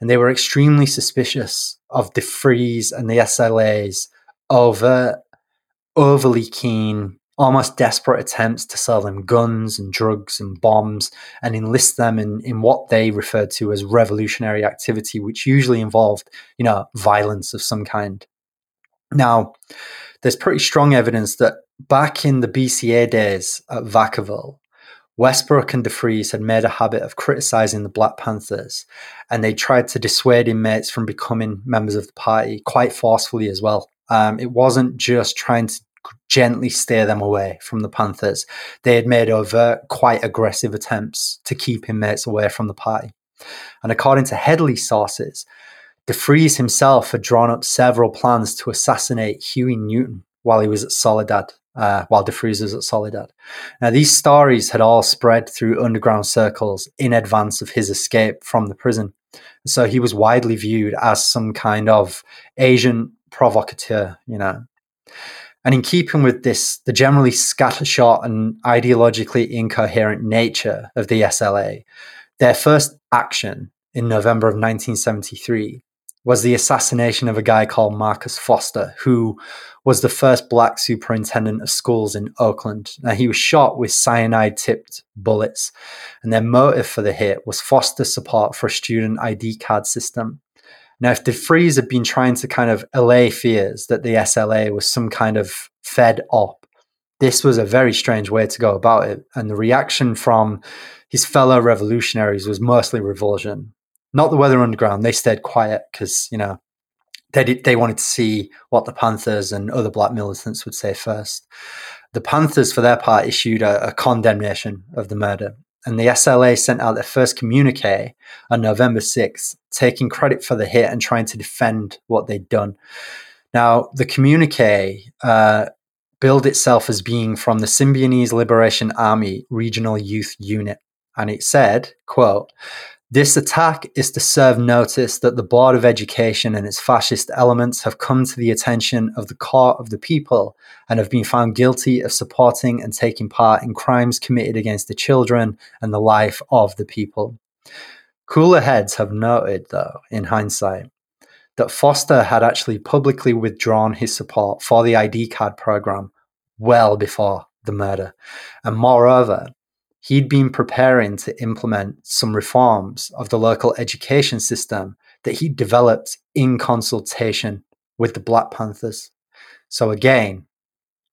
And they were extremely suspicious of DeFreeze and the SLA's over overly keen almost desperate attempts to sell them guns and drugs and bombs and enlist them in, in what they referred to as revolutionary activity, which usually involved, you know, violence of some kind. Now, there's pretty strong evidence that back in the BCA days at Vacaville, Westbrook and DeFreeze had made a habit of criticizing the Black Panthers, and they tried to dissuade inmates from becoming members of the party quite forcefully as well. Um, it wasn't just trying to gently steer them away from the Panthers. They had made overt, quite aggressive attempts to keep inmates away from the party. And according to Headley sources, DeFreeze himself had drawn up several plans to assassinate Huey Newton while he was at Soledad, uh, while DeFreeze was at Soledad. Now, these stories had all spread through underground circles in advance of his escape from the prison. So he was widely viewed as some kind of agent provocateur, you know. And in keeping with this, the generally scattershot and ideologically incoherent nature of the SLA, their first action in November of 1973 was the assassination of a guy called Marcus Foster, who was the first black superintendent of schools in Oakland. Now, he was shot with cyanide tipped bullets, and their motive for the hit was Foster's support for a student ID card system now, if DeFreeze had been trying to kind of allay fears that the SLA was some kind of fed op, this was a very strange way to go about it. And the reaction from his fellow revolutionaries was mostly revulsion. Not the Weather Underground, they stayed quiet because, you know, they, did, they wanted to see what the Panthers and other black militants would say first. The Panthers, for their part, issued a, a condemnation of the murder and the SLA sent out their first communique on November 6th, taking credit for the hit and trying to defend what they'd done. Now, the communique uh, billed itself as being from the Symbionese Liberation Army Regional Youth Unit, and it said, quote, this attack is to serve notice that the Board of Education and its fascist elements have come to the attention of the court of the people and have been found guilty of supporting and taking part in crimes committed against the children and the life of the people. Cooler heads have noted, though, in hindsight, that Foster had actually publicly withdrawn his support for the ID card program well before the murder. And moreover, he'd been preparing to implement some reforms of the local education system that he'd developed in consultation with the Black Panthers. So, again,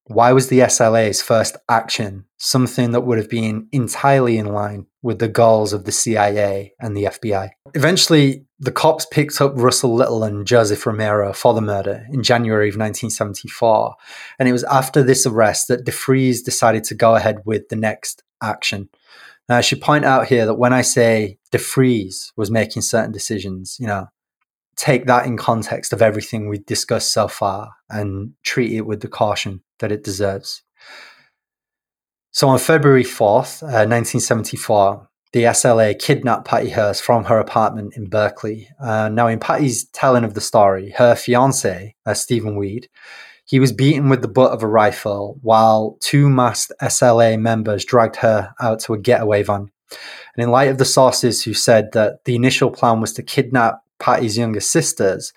why was the SLA's first action something that would have been entirely in line with the goals of the CIA and the FBI? Eventually, the cops picked up Russell Little and Joseph Romero for the murder in January of 1974. And it was after this arrest that DeFreeze decided to go ahead with the next action. Now, I should point out here that when I say DeFreeze was making certain decisions, you know, take that in context of everything we've discussed so far and treat it with the caution that it deserves. So on February 4th, uh, 1974, the SLA kidnapped Patty Hearst from her apartment in Berkeley. Uh, now, in Patty's telling of the story, her fiance, uh, Stephen Weed, he was beaten with the butt of a rifle while two masked SLA members dragged her out to a getaway van. And in light of the sources who said that the initial plan was to kidnap Patty's younger sisters,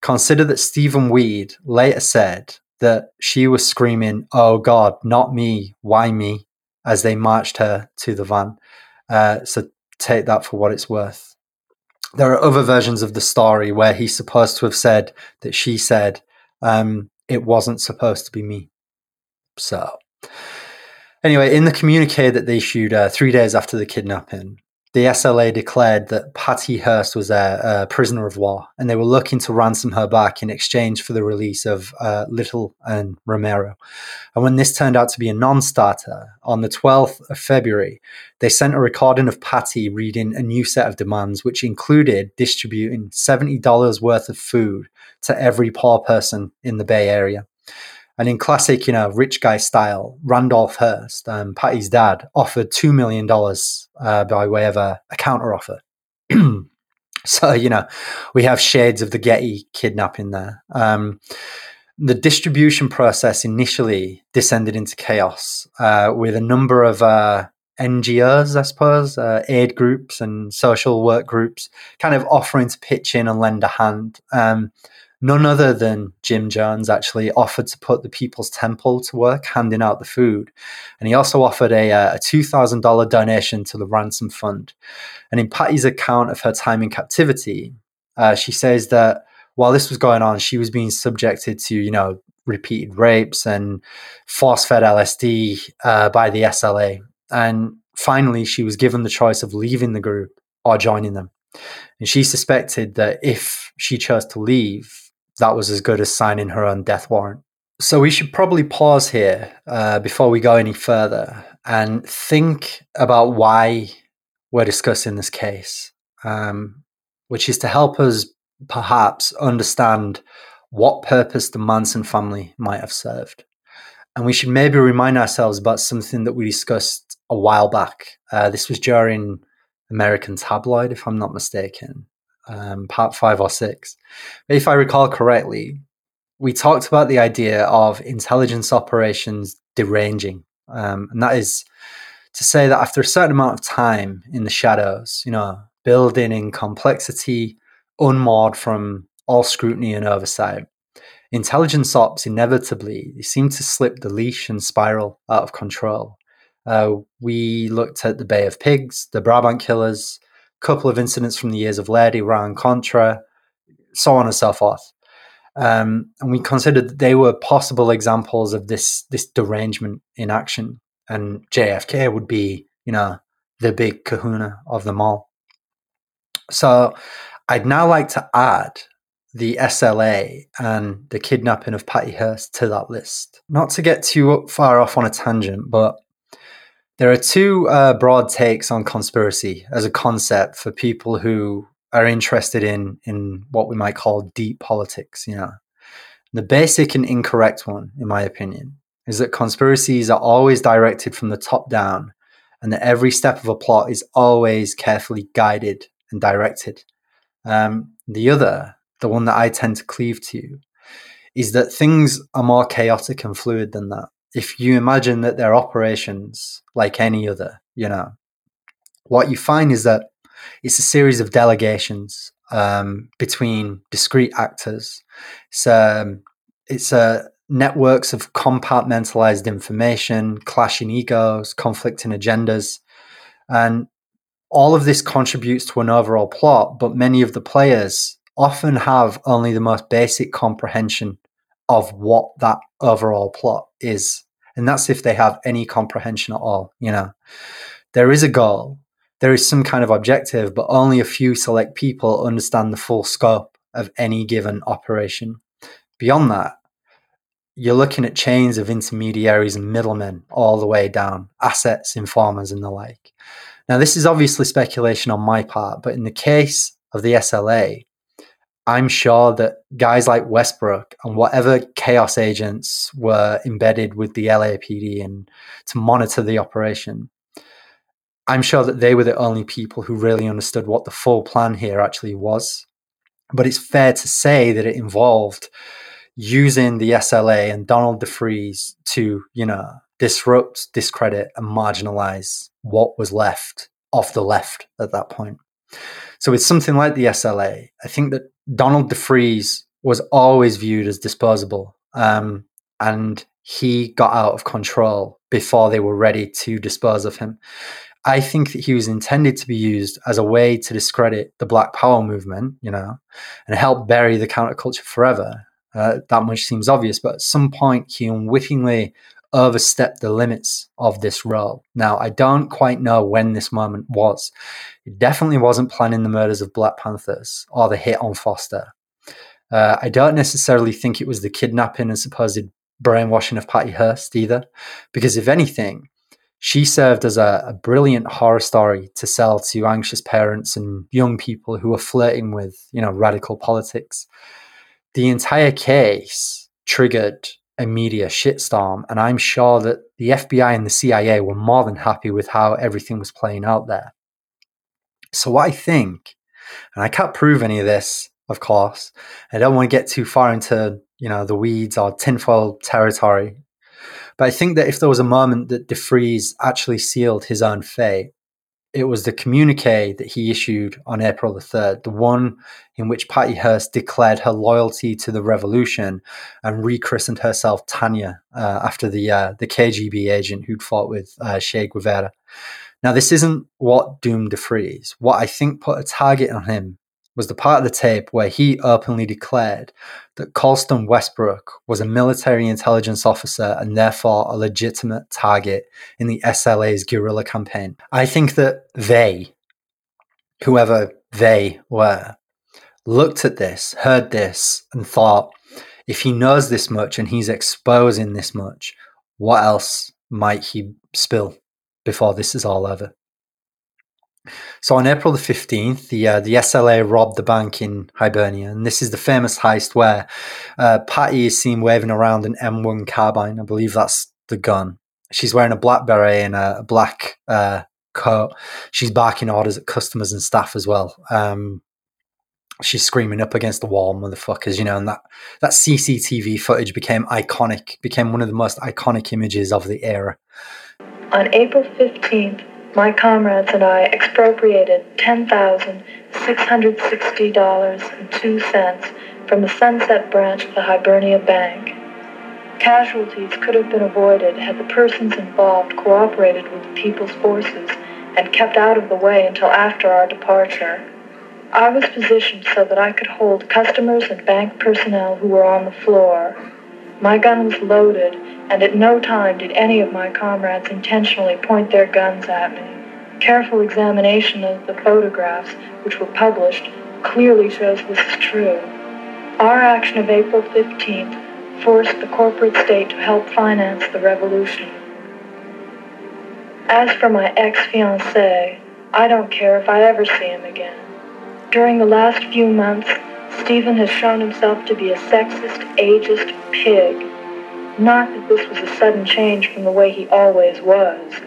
consider that Stephen Weed later said that she was screaming, Oh God, not me, why me? as they marched her to the van. Uh, so take that for what it's worth. There are other versions of the story where he's supposed to have said that she said, um, it wasn't supposed to be me. So, Anyway, in the communique that they issued uh, three days after the kidnapping, the SLA declared that Patty Hearst was a, a, prisoner of war, and they were looking to ransom her back in exchange for the release of uh, Little and Romero. And when this turned out to be a non-starter, on the 12th of February, they sent a recording of Patty reading a new set of demands, which included distributing $70 worth of food to every poor person in the Bay Area. And in classic, you know, rich guy style, Randolph Hearst, um, Patty's dad, offered $2 million uh, by way of a, a counter offer. so, you know, we have shades of the Getty kidnapping there. Um, the distribution process initially descended into chaos uh, with a number of uh, NGOs, I suppose, uh, aid groups and social work groups kind of offering to pitch in and lend a hand. Um, none other than Jim Jones actually offered to put the People's Temple to work, handing out the food. And he also offered a, uh, a $2,000 donation to the ransom fund. And in Patty's account of her time in captivity, uh, she says that while this was going on, she was being subjected to, you know, repeated rapes and force fed LSD uh, by the SLA. And finally, she was given the choice of leaving the group or joining them. And she suspected that if she chose to leave, that was as good as signing her own death warrant. So we should probably pause here uh, before we go any further and think about why we're discussing this case, um, which is to help us perhaps understand what purpose the Manson family might have served. And we should maybe remind ourselves about something that we discussed a while back. Uh, this was during American Tabloid, if I'm not mistaken um, part five or six. If I recall correctly, we talked about the idea of intelligence operations deranging. Um, and that is to say that after a certain amount of time in the shadows, you know, building in complexity, unmoored from all scrutiny and oversight, intelligence ops inevitably seem to slip the leash and spiral out of control. Uh, we looked at the Bay of Pigs, the Brabant Killers, couple of incidents from the years of Lead, Iran Contra, so on and so forth. Um, and we considered that they were possible examples of this this derangement in action. And JFK would be, you know, the big kahuna of them all. So I'd now like to add the SLA and the kidnapping of Patty Hearst to that list. Not to get too far off on a tangent, but there are two uh, broad takes on conspiracy as a concept for people who are interested in in what we might call deep politics. You know, the basic and incorrect one, in my opinion, is that conspiracies are always directed from the top down, and that every step of a plot is always carefully guided and directed. Um, the other, the one that I tend to cleave to, is that things are more chaotic and fluid than that if you imagine that they're operations like any other, you know, what you find is that it's a series of delegations um, between discrete actors. It's, um, it's uh, networks of compartmentalized information, clashing egos, conflicting agendas. And all of this contributes to an overall plot, but many of the players often have only the most basic comprehension of what that overall plot is. And that's if they have any comprehension at all. You know, there is a goal, there is some kind of objective, but only a few select people understand the full scope of any given operation. Beyond that, you're looking at chains of intermediaries and middlemen all the way down, assets, informers, and the like. Now, this is obviously speculation on my part, but in the case of the SLA, I'm sure that guys like Westbrook and whatever chaos agents were embedded with the LAPD and to monitor the operation, I'm sure that they were the only people who really understood what the full plan here actually was. But it's fair to say that it involved using the SLA and Donald DeFreeze to, you know, disrupt, discredit, and marginalize what was left of the left at that point. So with something like the SLA, I think that Donald DeFreeze was always viewed as disposable, um, and he got out of control before they were ready to dispose of him. I think that he was intended to be used as a way to discredit the Black Power movement, you know, and help bury the counterculture forever. Uh, that much seems obvious, but at some point he unwittingly overstepped the limits of this role. Now, I don't quite know when this moment was. It definitely wasn't planning the murders of Black Panthers or the hit on Foster. Uh, I don't necessarily think it was the kidnapping and supposed brainwashing of Patty Hearst either, because if anything, she served as a, a, brilliant horror story to sell to anxious parents and young people who were flirting with, you know, radical politics. The entire case triggered a media shitstorm, and I'm sure that the FBI and the CIA were more than happy with how everything was playing out there. So what I think, and I can't prove any of this, of course, I don't want to get too far into you know the weeds or tinfoil territory but I think that if there was a moment that DeFreeze actually sealed his own fate, it was the communique that he issued on April the 3rd, the one in which Patty Hearst declared her loyalty to the revolution and rechristened herself Tanya uh, after the uh, the KGB agent who'd fought with uh, Che Guevara. Now, this isn't what doomed DeFreeze. What I think put a target on him was the part of the tape where he openly declared that Colston Westbrook was a military intelligence officer and therefore a legitimate target in the SLA's guerrilla campaign. I think that they, whoever they were, looked at this, heard this, and thought, if he knows this much and he's exposing this much, what else might he spill before this is all over? So on April the 15th, the uh, the SLA robbed the bank in Hibernia, and this is the famous heist where uh, Patty is seen waving around an M1 carbine. I believe that's the gun. She's wearing a black beret and a black uh, coat. She's barking orders at customers and staff as well. Um, she's screaming up against the wall, motherfuckers, you know, and that, that CCTV footage became iconic, became one of the most iconic images of the era. On April 15th, my comrades and I expropriated $10,660.02 from the Sunset branch of the Hibernia Bank. Casualties could have been avoided had the persons involved cooperated with the People's Forces and kept out of the way until after our departure. I was positioned so that I could hold customers and bank personnel who were on the floor. My gun was loaded, and at no time did any of my comrades intentionally point their guns at me. Careful examination of the photographs, which were published, clearly shows this is true. Our action of April 15th forced the corporate state to help finance the revolution. As for my ex-fiancé, I don't care if I ever see him again. During the last few months, Stephen has shown himself to be a sexist, ageist pig. Not that this was a sudden change from the way he always was.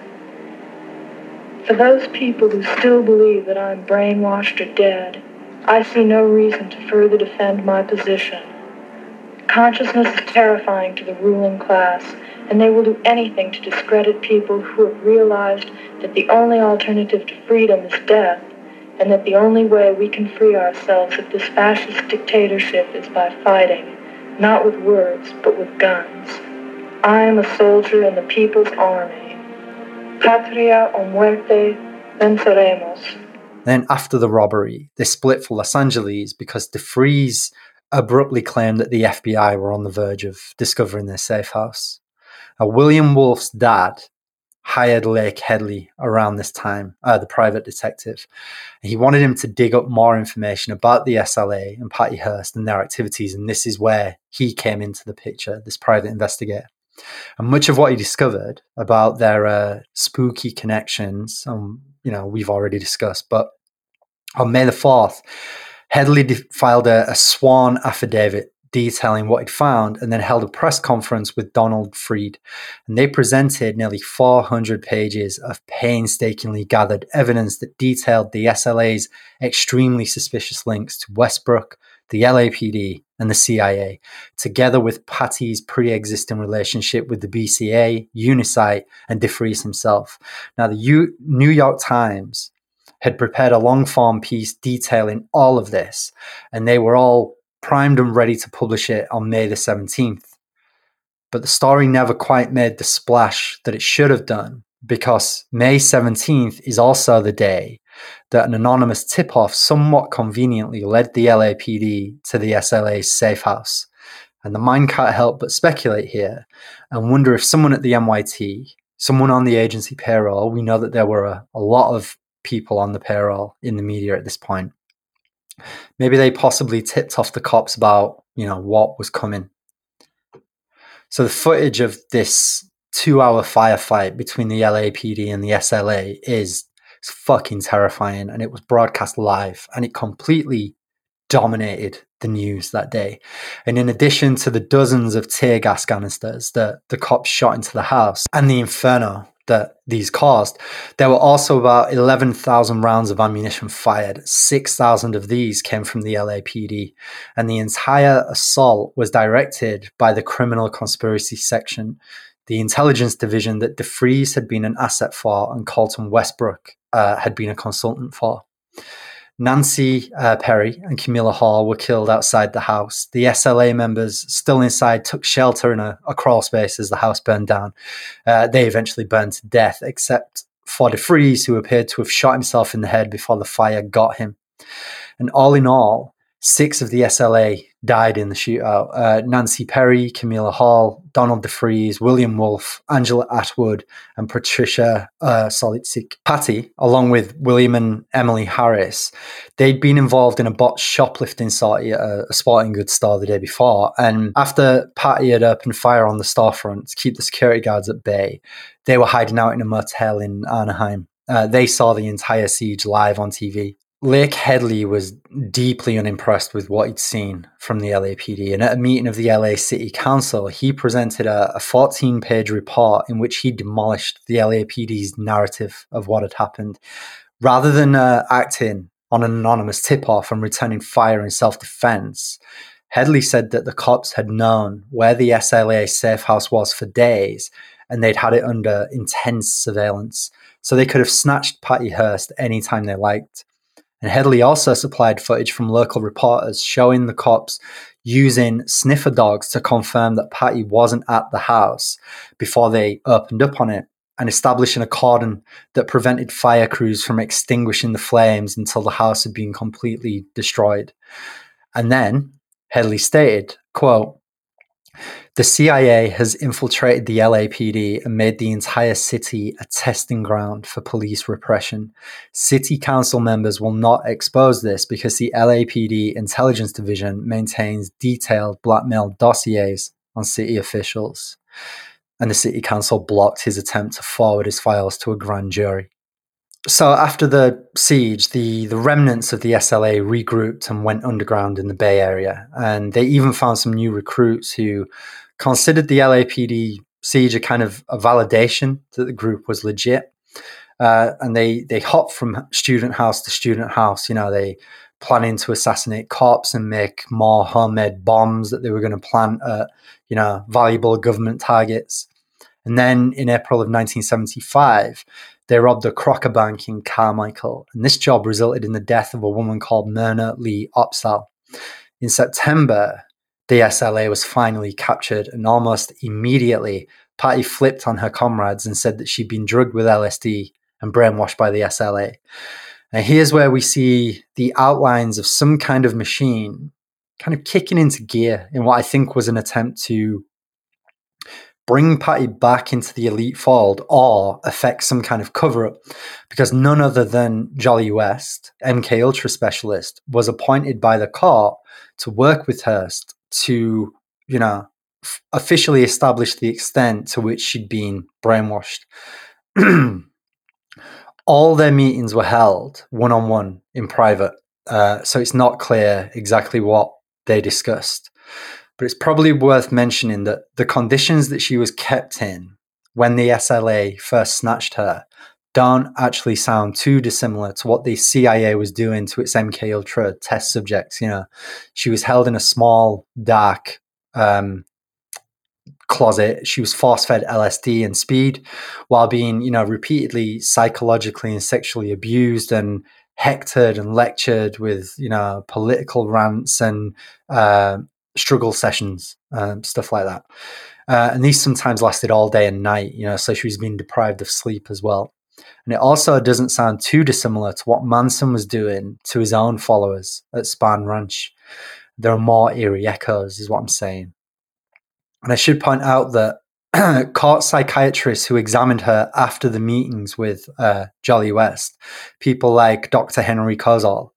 For those people who still believe that I'm brainwashed or dead, I see no reason to further defend my position. Consciousness is terrifying to the ruling class, and they will do anything to discredit people who have realized that the only alternative to freedom is death and that the only way we can free ourselves of this fascist dictatorship is by fighting, not with words, but with guns. I am a soldier in the People's Army. Patria o muerte venceremos. Then, after the robbery, they split for Los Angeles because DeFreeze abruptly claimed that the FBI were on the verge of discovering their safe house. Now, William Wolfe's dad hired Lake Headley around this time, uh, the private detective. He wanted him to dig up more information about the SLA and Patty Hearst and their activities, and this is where he came into the picture, this private investigator. And much of what he discovered about their uh, spooky connections, um, you know, we've already discussed. But on May the 4th, Headley filed a, a sworn affidavit detailing what he'd found and then held a press conference with Donald Freed. And they presented nearly 400 pages of painstakingly gathered evidence that detailed the SLA's extremely suspicious links to Westbrook, the LAPD, and the CIA, together with Patty's pre existing relationship with the BCA, Unisight, and DeFreeze himself. Now, the U- New York Times had prepared a long form piece detailing all of this, and they were all primed and ready to publish it on May the 17th. But the story never quite made the splash that it should have done because May 17th is also the day that an anonymous tip off somewhat conveniently led the LAPD to the SLA's safe house. And the mind can't help but speculate here and wonder if someone at the NYT, someone on the agency payroll, we know that there were a, a lot of people on the payroll in the media at this point. Maybe they possibly tipped off the cops about, you know, what was coming. So the footage of this two hour firefight between the LAPD and the SLA is fucking terrifying. And it was broadcast live and it completely dominated the news that day. And in addition to the dozens of tear gas canisters that the cops shot into the house and the inferno that these caused, there were also about 11,000 rounds of ammunition fired. 6,000 of these came from the LAPD. And the entire assault was directed by the criminal conspiracy section, the intelligence division that DeFreeze had been an asset for and Carlton Westbrook uh, had been a consultant for. Nancy uh, Perry and Camilla Hall were killed outside the house. The SLA members still inside took shelter in a, a crawl space as the house burned down. Uh, they eventually burned to death, except for DeFreeze, who appeared to have shot himself in the head before the fire got him. And all in all, six of the SLA died in the shootout. Uh, Nancy Perry, Camilla Hall, Donald DeFreeze, William Wolfe, Angela Atwood, and Patricia uh, Soltysik. Patty, along with William and Emily Harris, they'd been involved in a botched shoplifting sortie at a, a sporting goods store the day before. And after Patty had opened fire on the storefront to keep the security guards at bay, they were hiding out in a motel in Anaheim. Uh, they saw the entire siege live on TV. Lake Headley was deeply unimpressed with what he'd seen from the LAPD. And at a meeting of the LA City Council, he presented a 14 page report in which he demolished the LAPD's narrative of what had happened. Rather than uh, acting on an anonymous tip off and returning fire in self defense, Headley said that the cops had known where the SLA safe house was for days and they'd had it under intense surveillance. So they could have snatched Patty Hearst anytime they liked. And Headley also supplied footage from local reporters showing the cops using sniffer dogs to confirm that Patty wasn't at the house before they opened up on it and establishing a cordon that prevented fire crews from extinguishing the flames until the house had been completely destroyed. And then Headley stated, quote, the CIA has infiltrated the LAPD and made the entire city a testing ground for police repression. City council members will not expose this because the LAPD intelligence division maintains detailed blackmail dossiers on city officials. And the city council blocked his attempt to forward his files to a grand jury. So after the siege, the, the remnants of the SLA regrouped and went underground in the Bay Area. And they even found some new recruits who considered the LAPD siege a kind of a validation that the group was legit. Uh, and they they hopped from student house to student house. You know, they planning to assassinate cops and make more homemade bombs that they were going to plant at you know valuable government targets. And then in April of 1975, they robbed a Crocker Bank in Carmichael, and this job resulted in the death of a woman called Myrna Lee Opsahl. In September, the SLA was finally captured, and almost immediately, Patty flipped on her comrades and said that she'd been drugged with LSD and brainwashed by the SLA. And here's where we see the outlines of some kind of machine kind of kicking into gear in what I think was an attempt to bring Patty back into the elite fold or affect some kind of cover up because none other than Jolly West, MK Ultra specialist, was appointed by the court to work with Hearst to, you know, f- officially establish the extent to which she'd been brainwashed. All their meetings were held one on one in private, uh, so it's not clear exactly what they discussed. But it's probably worth mentioning that the conditions that she was kept in when the SLA first snatched her don't actually sound too dissimilar to what the CIA was doing to its MK Ultra test subjects. You know, she was held in a small, dark um, closet. She was force fed LSD and speed while being, you know, repeatedly psychologically and sexually abused and hectored and lectured with, you know, political rants and uh, struggle sessions, um, stuff like that. Uh, and these sometimes lasted all day and night, you know, so she was being deprived of sleep as well. And it also doesn't sound too dissimilar to what Manson was doing to his own followers at Spahn Ranch. There are more eerie echoes, is what I'm saying. And I should point out that court psychiatrists who examined her after the meetings with uh, Jolly West, people like Dr. Henry Kozol,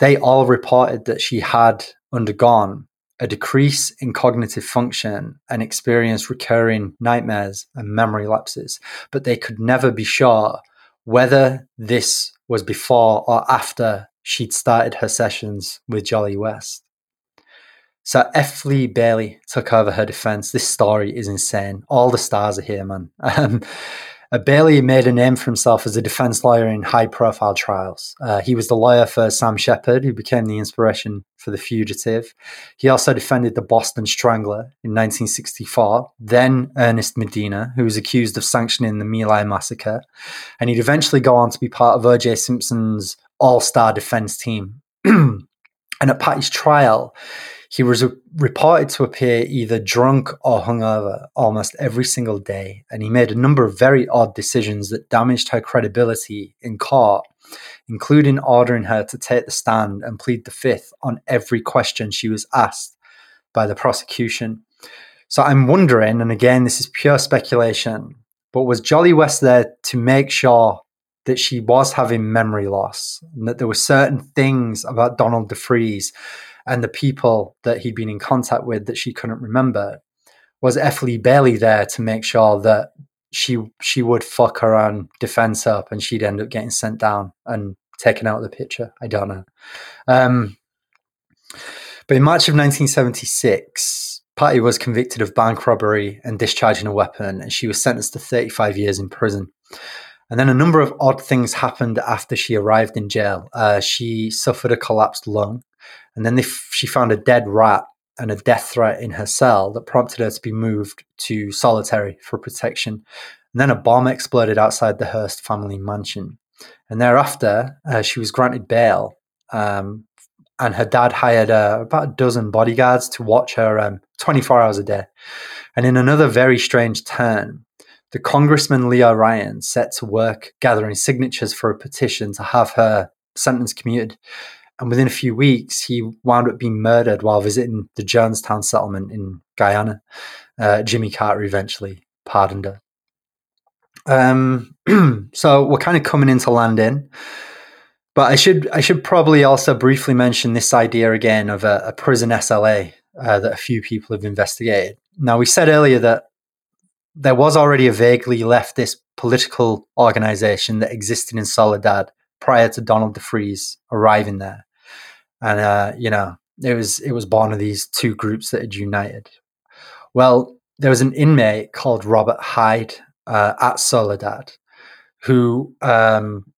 they all reported that she had undergone a decrease in cognitive function and experienced recurring nightmares and memory lapses, but they could never be sure whether this was before or after she'd started her sessions with Jolly West. So F. Lee Bailey took over her defense. This story is insane. All the stars are here, man. Um, uh, Bailey made a name for himself as a defense lawyer in high profile trials. Uh, he was the lawyer for Sam Sheppard, who became the inspiration for The Fugitive. He also defended the Boston Strangler in 1964, then Ernest Medina, who was accused of sanctioning the My Lai massacre. And he'd eventually go on to be part of O.J. Simpson's all star defense team. and at Patty's trial, he was reported to appear either drunk or hungover almost every single day, and he made a number of very odd decisions that damaged her credibility in court, including ordering her to take the stand and plead the fifth on every question she was asked by the prosecution. So I'm wondering, and again, this is pure speculation, but was Jolly West there to make sure that she was having memory loss and that there were certain things about Donald DeFreeze and the people that he'd been in contact with that she couldn't remember, was F. Lee Bailey there to make sure that she she would fuck her own defense up and she'd end up getting sent down and taken out of the picture? I don't know. Um, but in March of 1976, Patty was convicted of bank robbery and discharging a weapon, and she was sentenced to 35 years in prison. And then a number of odd things happened after she arrived in jail. Uh, she suffered a collapsed lung. And then f- she found a dead rat and a death threat in her cell that prompted her to be moved to solitary for protection. And then a bomb exploded outside the Hearst family mansion. And thereafter, uh, she was granted bail. Um, and her dad hired uh, about a dozen bodyguards to watch her um, 24 hours a day. And in another very strange turn, the Congressman Leo Ryan set to work gathering signatures for a petition to have her sentence commuted. And within a few weeks, he wound up being murdered while visiting the Jonestown settlement in Guyana. Uh, Jimmy Carter eventually pardoned her. Um, so we're kind of coming into landing, but I should I should probably also briefly mention this idea again of a, a prison SLA uh, that a few people have investigated. Now we said earlier that there was already a vaguely leftist political organization that existed in Soledad prior to Donald DeFreeze arriving there, and uh, you know it was it was born of these two groups that had united. Well, there was an inmate called Robert Hyde uh, at Soledad who um,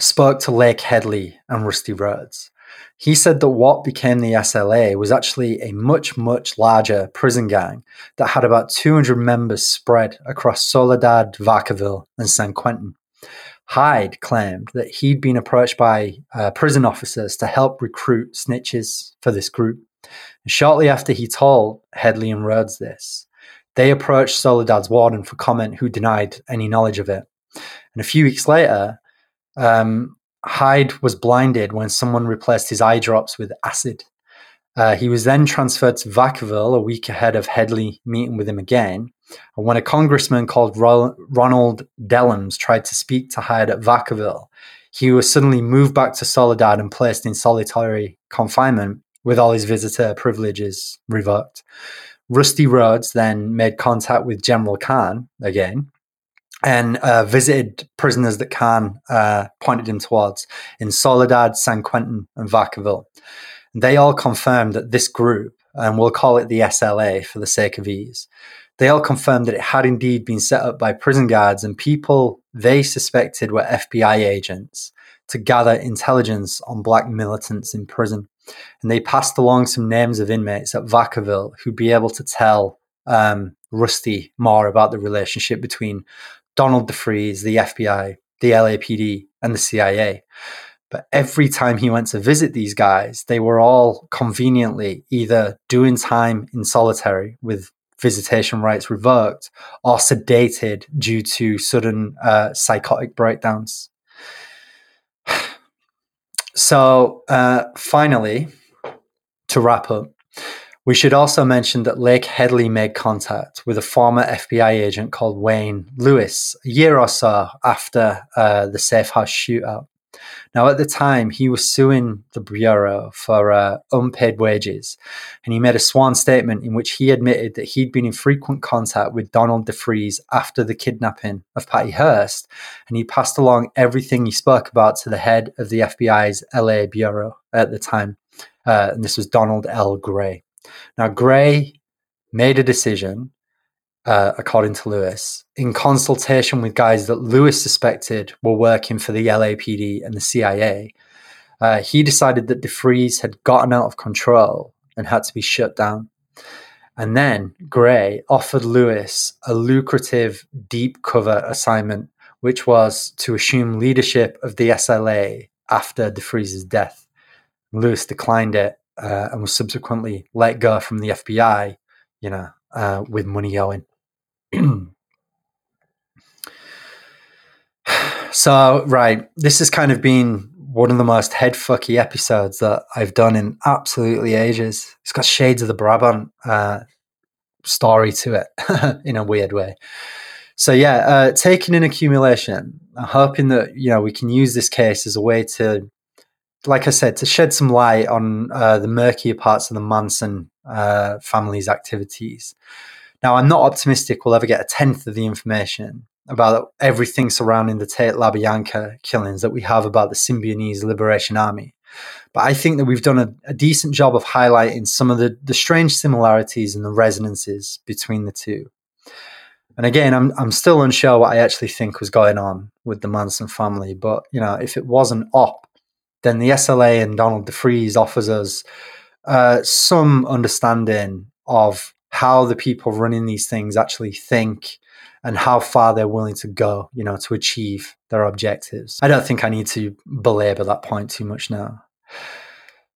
spoke to Lake Headley and Rusty Rhodes. He said that what became the SLA was actually a much, much larger prison gang that had about 200 members spread across Soledad, Vacaville, and San Quentin. Hyde claimed that he'd been approached by uh, prison officers to help recruit snitches for this group. And shortly after he told Headley and Rhodes this, they approached Soledad's warden for comment, who denied any knowledge of it. And a few weeks later, um, Hyde was blinded when someone replaced his eye drops with acid. Uh, he was then transferred to Vacaville a week ahead of Headley meeting with him again. And when a congressman called Ronald Dellums tried to speak to Hyde at Vacaville, he was suddenly moved back to Soledad and placed in solitary confinement with all his visitor privileges revoked. Rusty Rhodes then made contact with General Khan again and uh, visited prisoners that Khan uh, pointed him towards in Soledad, San Quentin, and Vacaville. They all confirmed that this group, and we'll call it the SLA for the sake of ease, they all confirmed that it had indeed been set up by prison guards and people they suspected were FBI agents to gather intelligence on black militants in prison. And they passed along some names of inmates at Vacaville who'd be able to tell um, Rusty more about the relationship between Donald DeFreeze, the FBI, the LAPD, and the CIA. But every time he went to visit these guys, they were all conveniently either doing time in solitary with visitation rights revoked or sedated due to sudden uh, psychotic breakdowns. so, uh, finally, to wrap up, We should also mention that Lake Headley made contact with a former FBI agent called Wayne Lewis a year or so after uh, the Safe House shootout. Now, at the time, he was suing the Bureau for uh, unpaid wages, and he made a sworn statement in which he admitted that he'd been in frequent contact with Donald DeFreeze after the kidnapping of Patty Hearst, and he passed along everything he spoke about to the head of the FBI's LA Bureau at the time, uh, and this was Donald L. Gray. Now, Gray made a decision uh, according to Lewis, in consultation with guys that Lewis suspected were working for the LAPD and the CIA, uh, he decided that DeFreeze had gotten out of control and had to be shut down. And then Gray offered Lewis a lucrative deep cover assignment, which was to assume leadership of the SLA after DeFreeze's death. Lewis declined it uh, and was subsequently let go from the FBI, you know, uh, with money owing. so, right, this has kind of been one of the most headfucky episodes that I've done in absolutely ages. It's got shades of the Brabant uh, story to it in a weird way. So yeah, uh, taking in accumulation, I'm hoping that you know we can use this case as a way to, like I said, to shed some light on uh, the murkier parts of the Manson uh, family's activities. Now, I'm not optimistic we'll ever get a tenth of the information about everything surrounding the Tate LaBianca killings that we have about the Symbionese Liberation Army. But I think that we've done a, a, decent job of highlighting some of the, the strange similarities and the resonances between the two. And again, I'm I'm still unsure what I actually think was going on with the Manson family. But you know, if it wasn't op, then the SLA and Donald DeFreeze offers us uh, some understanding of how the people running these things actually think and how far they're willing to go, you know, to achieve their objectives. I don't think I need to belabor that point too much now.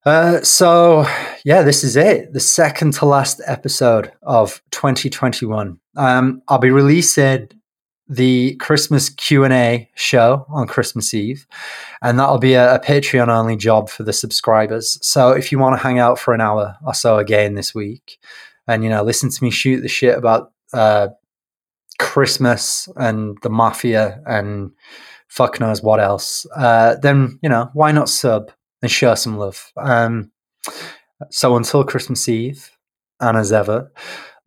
Uh, so yeah, this is it. The second to last episode of 2021. Um, I'll be releasing the Christmas Q and A show on Christmas Eve, and that'll be a, a Patreon only job for the subscribers. So if you want to hang out for an hour or so again this week, and you know listen to me shoot the shit about uh, Christmas and the mafia and fuck knows what else, uh, then you know why not sub and show some love. Um, so until Christmas Eve, and as ever,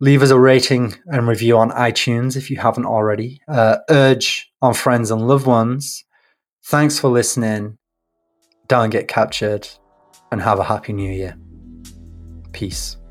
leave us a rating and review on iTunes if you haven't already. Uh, urge on friends and loved ones. Thanks for listening. Don't get captured, and have a happy new year. Peace.